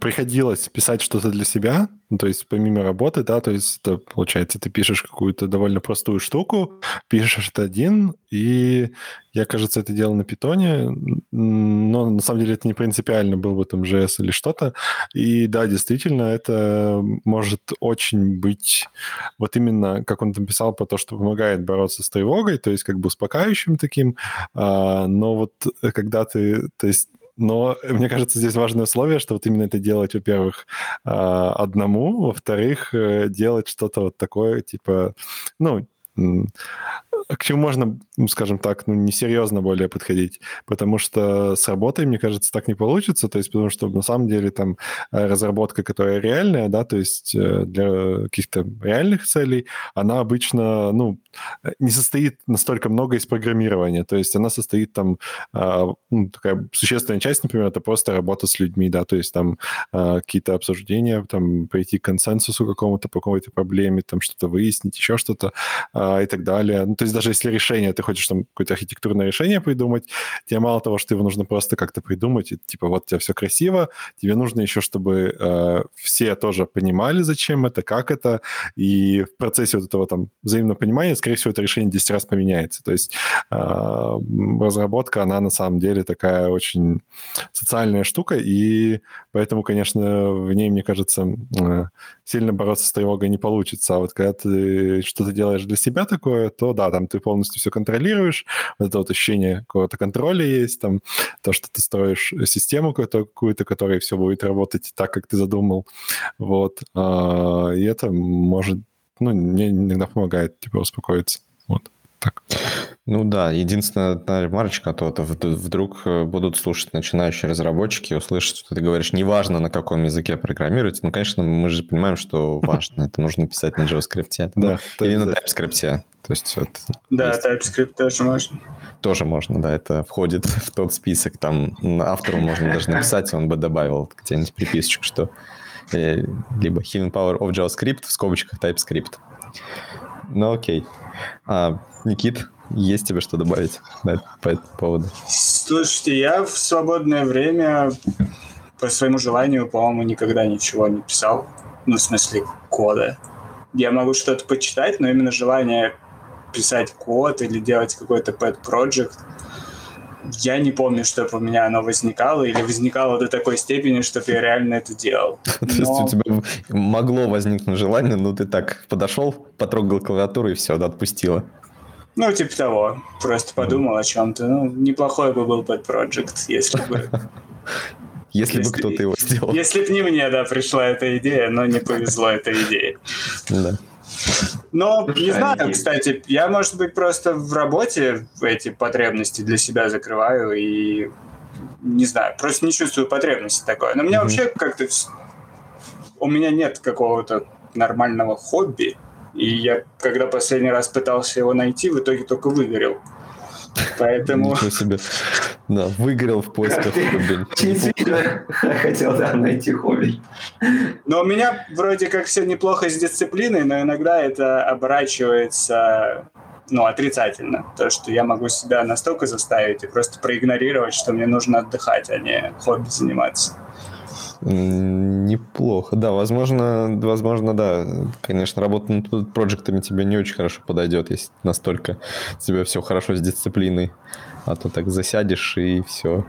приходилось писать что-то для себя, ну, то есть помимо работы, да, то есть это, получается, ты пишешь какую-то довольно простую штуку, пишешь это один, и я, кажется, это делал на питоне, но на самом деле это не принципиально, был в этом JS или что-то. И да, действительно, это может очень быть вот именно, как он там писал, по то, что помогает бороться с тревогой, то есть как бы успокаивающим таким, а, но вот э, когда ты, то есть но мне кажется, здесь важное условие, что вот именно это делать, во-первых, а, одному, во-вторых, э, делать что-то вот такое, типа, ну, к чему можно, ну, скажем так, ну, несерьезно более подходить, потому что с работой, мне кажется, так не получится, то есть потому что на самом деле там э, разработка, которая реальная, да, то есть э, для каких-то реальных целей, она обычно, ну, не состоит настолько много из программирования, то есть она состоит там, а, ну, такая существенная часть, например, это просто работа с людьми, да, то есть там а, какие-то обсуждения, там прийти к консенсусу какому-то по какой-то проблеме, там что-то выяснить, еще что-то, а, и так далее. Ну, то есть даже если решение, ты хочешь там какое-то архитектурное решение придумать, тебе мало того, что его нужно просто как-то придумать, и, типа вот у тебя все красиво, тебе нужно еще, чтобы э, все тоже понимали, зачем это, как это, и в процессе вот этого там взаимного понимания, скорее всего, это решение 10 раз поменяется. То есть э, разработка, она на самом деле такая очень социальная штука, и поэтому, конечно, в ней, мне кажется, э, сильно бороться с тревогой не получится. А вот когда ты что-то делаешь для себя такое, то да, там ты полностью все контролируешь, вот это вот ощущение какого-то контроля есть, там то, что ты строишь систему какую-то, которая все будет работать так, как ты задумал, вот. А, и это может, ну, мне иногда помогает, типа, успокоиться, вот так. Ну да, единственная ремарочка, то, то вдруг э, будут слушать начинающие разработчики, услышать, что ты говоришь, неважно, на каком языке программировать. Ну, конечно, мы же понимаем, что важно. Это нужно писать на JavaScript. Да, Или на TypeScript. То есть, вот, да, есть... TypeScript тоже можно. Тоже можно, да. Это входит в тот список. Там автору можно даже написать, он бы добавил где-нибудь приписочку, что э, либо Hidden Power of JavaScript в скобочках TypeScript. Ну, окей. А, Никит, есть тебе что добавить на, по этому поводу? Слушайте, я в свободное время по своему желанию, по-моему, никогда ничего не писал. Ну, в смысле, кода. Я могу что-то почитать, но именно желание писать код или делать какой-то pet project, я не помню, чтобы у меня оно возникало или возникало до такой степени, чтобы я реально это делал. То есть у тебя могло возникнуть желание, но ты так подошел, потрогал клавиатуру и все, отпустила. Ну, типа того. Просто подумал о чем-то. Ну, неплохой бы был Bad Project, если бы... Если, бы кто-то его сделал. Если бы не мне, да, пришла эта идея, но не повезло этой идее. Да. Но не знаю, кстати, я, может быть, просто в работе эти потребности для себя закрываю и не знаю, просто не чувствую потребности такой. Но у меня вообще как-то у меня нет какого-то нормального хобби, И я, когда последний раз пытался его найти, в итоге только выгорел. Поэтому... Ничего себе. Да, выиграл в поисках хобби. Действительно, хотел да, найти хобби. Но у меня вроде как все неплохо с дисциплиной, но иногда это оборачивается ну, отрицательно. То, что я могу себя настолько заставить и просто проигнорировать, что мне нужно отдыхать, а не хобби заниматься. Неплохо, да, возможно, возможно, да, конечно, работа над проектами тебе не очень хорошо подойдет, если настолько у тебя все хорошо с дисциплиной, а то так засядешь и все,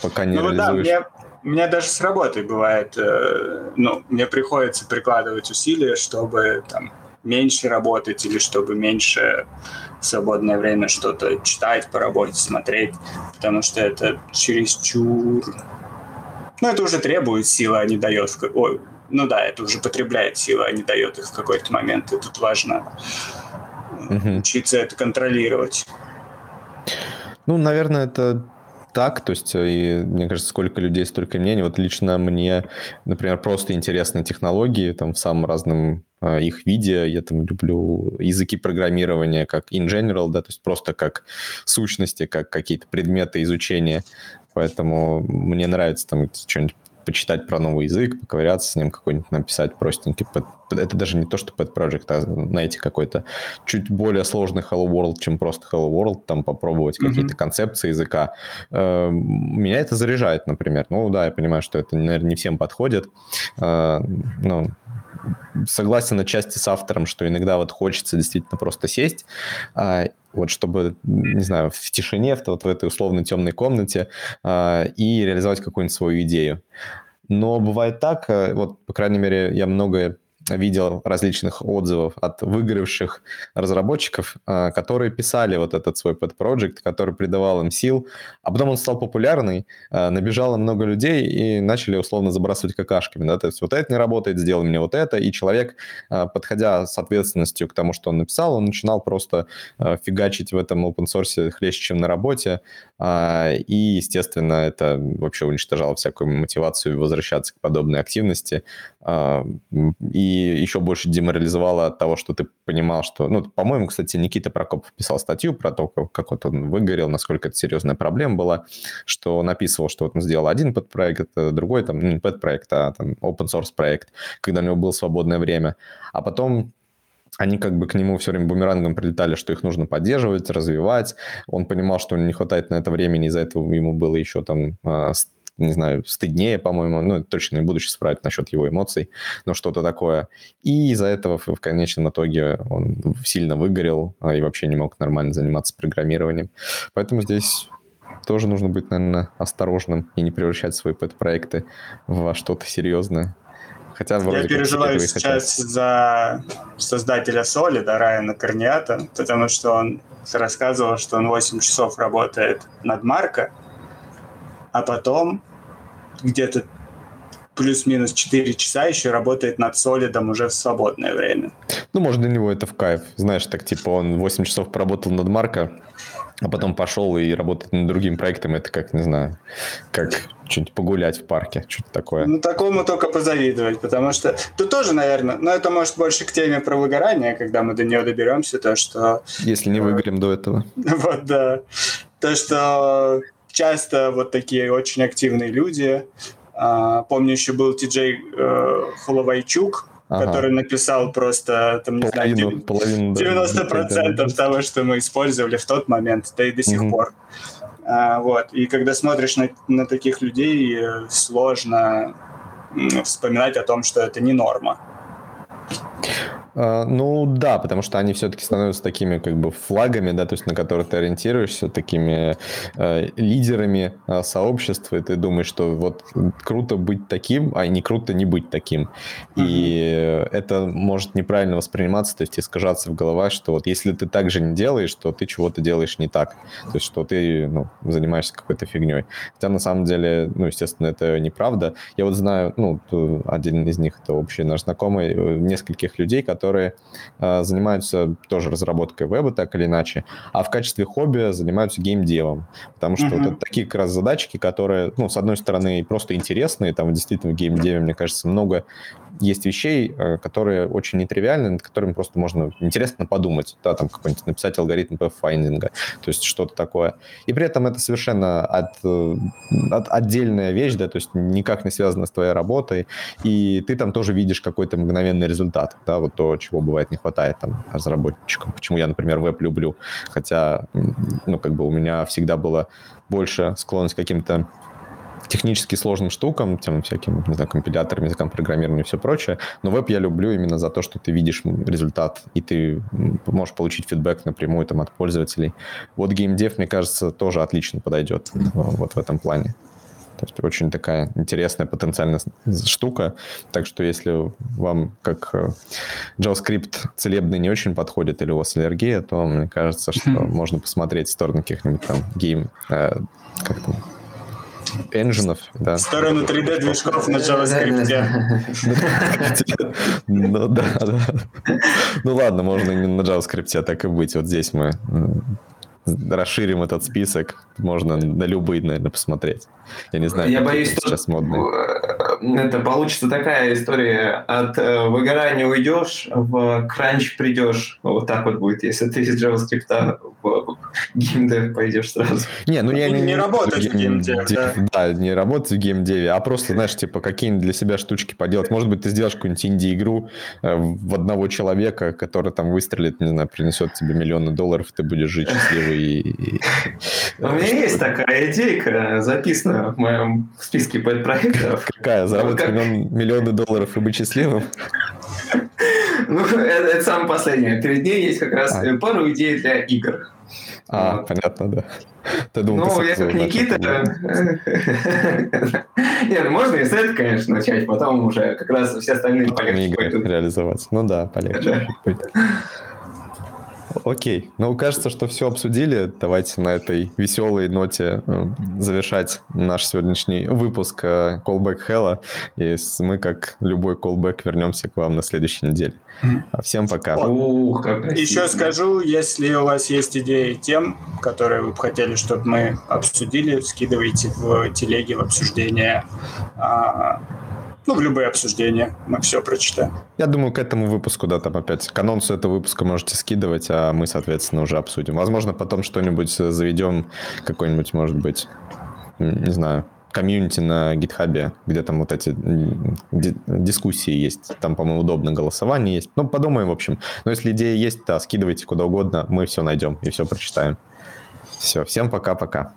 пока не ну, реализуешь. Да, у меня даже с работой бывает, э, ну, мне приходится прикладывать усилия, чтобы там меньше работать или чтобы меньше в свободное время что-то читать по работе, смотреть, потому что это чересчур ну, это уже требует силы, а не дает... В... Ой, ну да, это уже потребляет силы, а не дает их в какой-то момент. И тут важно угу. учиться это контролировать. Ну, наверное, это так, то есть, э, и, мне кажется, сколько людей, столько мнений. Вот лично мне, например, просто интересны технологии, там, в самом разном э, их виде. Я там люблю языки программирования как in general, да, то есть просто как сущности, как какие-то предметы изучения. Поэтому мне нравится там что-нибудь почитать про новый язык, поковыряться с ним, какой-нибудь написать простенький. Это даже не то, что pet project, а, знаете, какой-то чуть более сложный Hello World, чем просто Hello World, там попробовать mm-hmm. какие-то концепции языка. Э, меня это заряжает, например. Ну да, я понимаю, что это, наверное, не всем подходит. Э, ну, согласен отчасти с автором, что иногда вот хочется действительно просто сесть а, вот чтобы, не знаю, в тишине, в, вот в этой условно темной комнате э, и реализовать какую-нибудь свою идею. Но бывает так, э, вот, по крайней мере, я много видел различных отзывов от выигравших разработчиков, а, которые писали вот этот свой project, который придавал им сил, а потом он стал популярный, а, набежало много людей и начали условно забрасывать какашками, да, то есть вот это не работает, сделай мне вот это, и человек, а, подходя с ответственностью к тому, что он написал, он начинал просто фигачить в этом open source хлеще, чем на работе, и, естественно, это вообще уничтожало всякую мотивацию возвращаться к подобной активности, и еще больше деморализовало от того, что ты понимал, что... Ну, по-моему, кстати, Никита Прокопов писал статью про то, как, вот он выгорел, насколько это серьезная проблема была, что написывал, что вот он сделал один подпроект, другой там, ну, не подпроект, а там open source проект, когда у него было свободное время. А потом они как бы к нему все время бумерангом прилетали, что их нужно поддерживать, развивать. Он понимал, что не хватает на это времени, из-за этого ему было еще там а, не знаю, стыднее, по-моему, ну, точно не буду сейчас спрашивать насчет его эмоций, но что-то такое. И из-за этого в, конечном итоге он сильно выгорел а, и вообще не мог нормально заниматься программированием. Поэтому здесь тоже нужно быть, наверное, осторожным и не превращать свои пэт-проекты во что-то серьезное. Хотя Я переживаю сейчас хотят. за создателя Соли, да, Райана Корниата, потому что он рассказывал, что он 8 часов работает над Марко, а потом где-то плюс-минус 4 часа еще работает над солидом уже в свободное время. Ну, может, для него это в кайф. Знаешь, так типа он 8 часов поработал над Марко, а потом пошел и работает над другим проектом. Это как, не знаю, как что-нибудь погулять в парке, что-то такое. Ну, такому только позавидовать, потому что... Тут тоже, наверное, но это может больше к теме про выгорание, когда мы до нее доберемся, то, что... Если не выгорим до этого. Вот, да. То, что часто вот такие очень активные люди. А, помню, еще был Ти-Джей э, Холовайчук, ага. который написал просто, там, не половину, знаю, половину, 90% да, того, что мы использовали в тот момент, да и до сих угу. пор. А, вот. И когда смотришь на, на таких людей, э, сложно вспоминать о том, что это не норма. А, ну да, потому что они все-таки становятся такими как бы флагами, да, то есть на которые ты ориентируешься, такими э, лидерами э, сообщества, и ты думаешь, что вот круто быть таким, а не круто не быть таким. Mm-hmm. И это может неправильно восприниматься, то есть искажаться в головах, что вот если ты так же не делаешь, то ты чего-то делаешь не так, то есть что ты ну, занимаешься какой-то фигней. Хотя на самом деле, ну, естественно, это неправда. Я вот знаю, ну, один из них, это общий наш знакомый, э, нескольких людей, которые которые э, занимаются тоже разработкой веба, так или иначе, а в качестве хобби занимаются геймдевом. Потому что uh-huh. вот это такие как раз задачки, которые, ну, с одной стороны, просто интересные, там действительно в геймдеве, мне кажется, много есть вещей, э, которые очень нетривиальны, над которыми просто можно интересно подумать, да, там какой-нибудь написать алгоритм pathfinding, то есть что-то такое. И при этом это совершенно от, э, от, отдельная вещь, да, то есть никак не связана с твоей работой, и ты там тоже видишь какой-то мгновенный результат, да, вот то, чего бывает не хватает там разработчикам. Почему я, например, веб люблю, хотя, ну, как бы у меня всегда было больше склонность к каким-то технически сложным штукам, тем всяким, не знаю, компиляторам, языкам программирования и все прочее. Но веб я люблю именно за то, что ты видишь результат, и ты можешь получить фидбэк напрямую там, от пользователей. Вот геймдев, мне кажется, тоже отлично подойдет вот в этом плане. То есть очень такая интересная потенциальная штука. Так что если вам как э, JavaScript целебный не очень подходит или у вас аллергия, то мне кажется, что можно посмотреть в сторону каких-нибудь там гейм... Э, как там, энжинов, да. В сторону 3D-движков на JavaScript. Ну да, да. Ну ладно, можно именно на JavaScript, так и быть. Вот здесь мы расширим этот список, можно на любые, наверное, посмотреть. Я не знаю, Я боюсь, сейчас модные. Это получится такая история. От э, выгорания уйдешь, в кранч придешь. Вот так вот будет, если ты из JavaScript в геймдев пойдешь сразу. Не, ну я не, не, не работать в геймдев, да. Да, не работать в геймдеве, а просто, знаешь, типа какие-нибудь для себя штучки поделать. Может быть, ты сделаешь какую-нибудь инди-игру э, в одного человека, который там выстрелит, не знаю, принесет тебе миллионы долларов, ты будешь жить счастливый. И... У меня есть такая идейка, записана в моем списке подпроектов. Какая? Заработать миллион, миллионы долларов и быть счастливым? Ну, это, это самое последнее. Перед ней есть как раз а. пару идей для игр. А, вот. понятно, да. Ты думал, ну, я как Никита... Нет, ну можно и с этого, конечно, начать, потом уже как раз все остальные полегче. реализовать. Ну да, полегче. Окей. Ну, кажется, что все обсудили. Давайте на этой веселой ноте э, завершать наш сегодняшний выпуск э, Callback Hell. И мы, как любой callback, вернемся к вам на следующей неделе. А всем пока. Ух, Еще скажу, если у вас есть идеи тем, которые вы бы хотели, чтобы мы обсудили, скидывайте в телеге в обсуждение а, ну, в любые обсуждения. Мы все прочитаем. Я думаю, к этому выпуску, да, там опять к анонсу этого выпуска можете скидывать, а мы, соответственно, уже обсудим. Возможно, потом что-нибудь заведем, какой-нибудь, может быть, не знаю, комьюнити на гитхабе, где там вот эти дискуссии есть. Там, по-моему, удобно голосование есть. Ну, подумаем, в общем. Но если идея есть, да, скидывайте куда угодно, мы все найдем и все прочитаем. Все, всем пока-пока.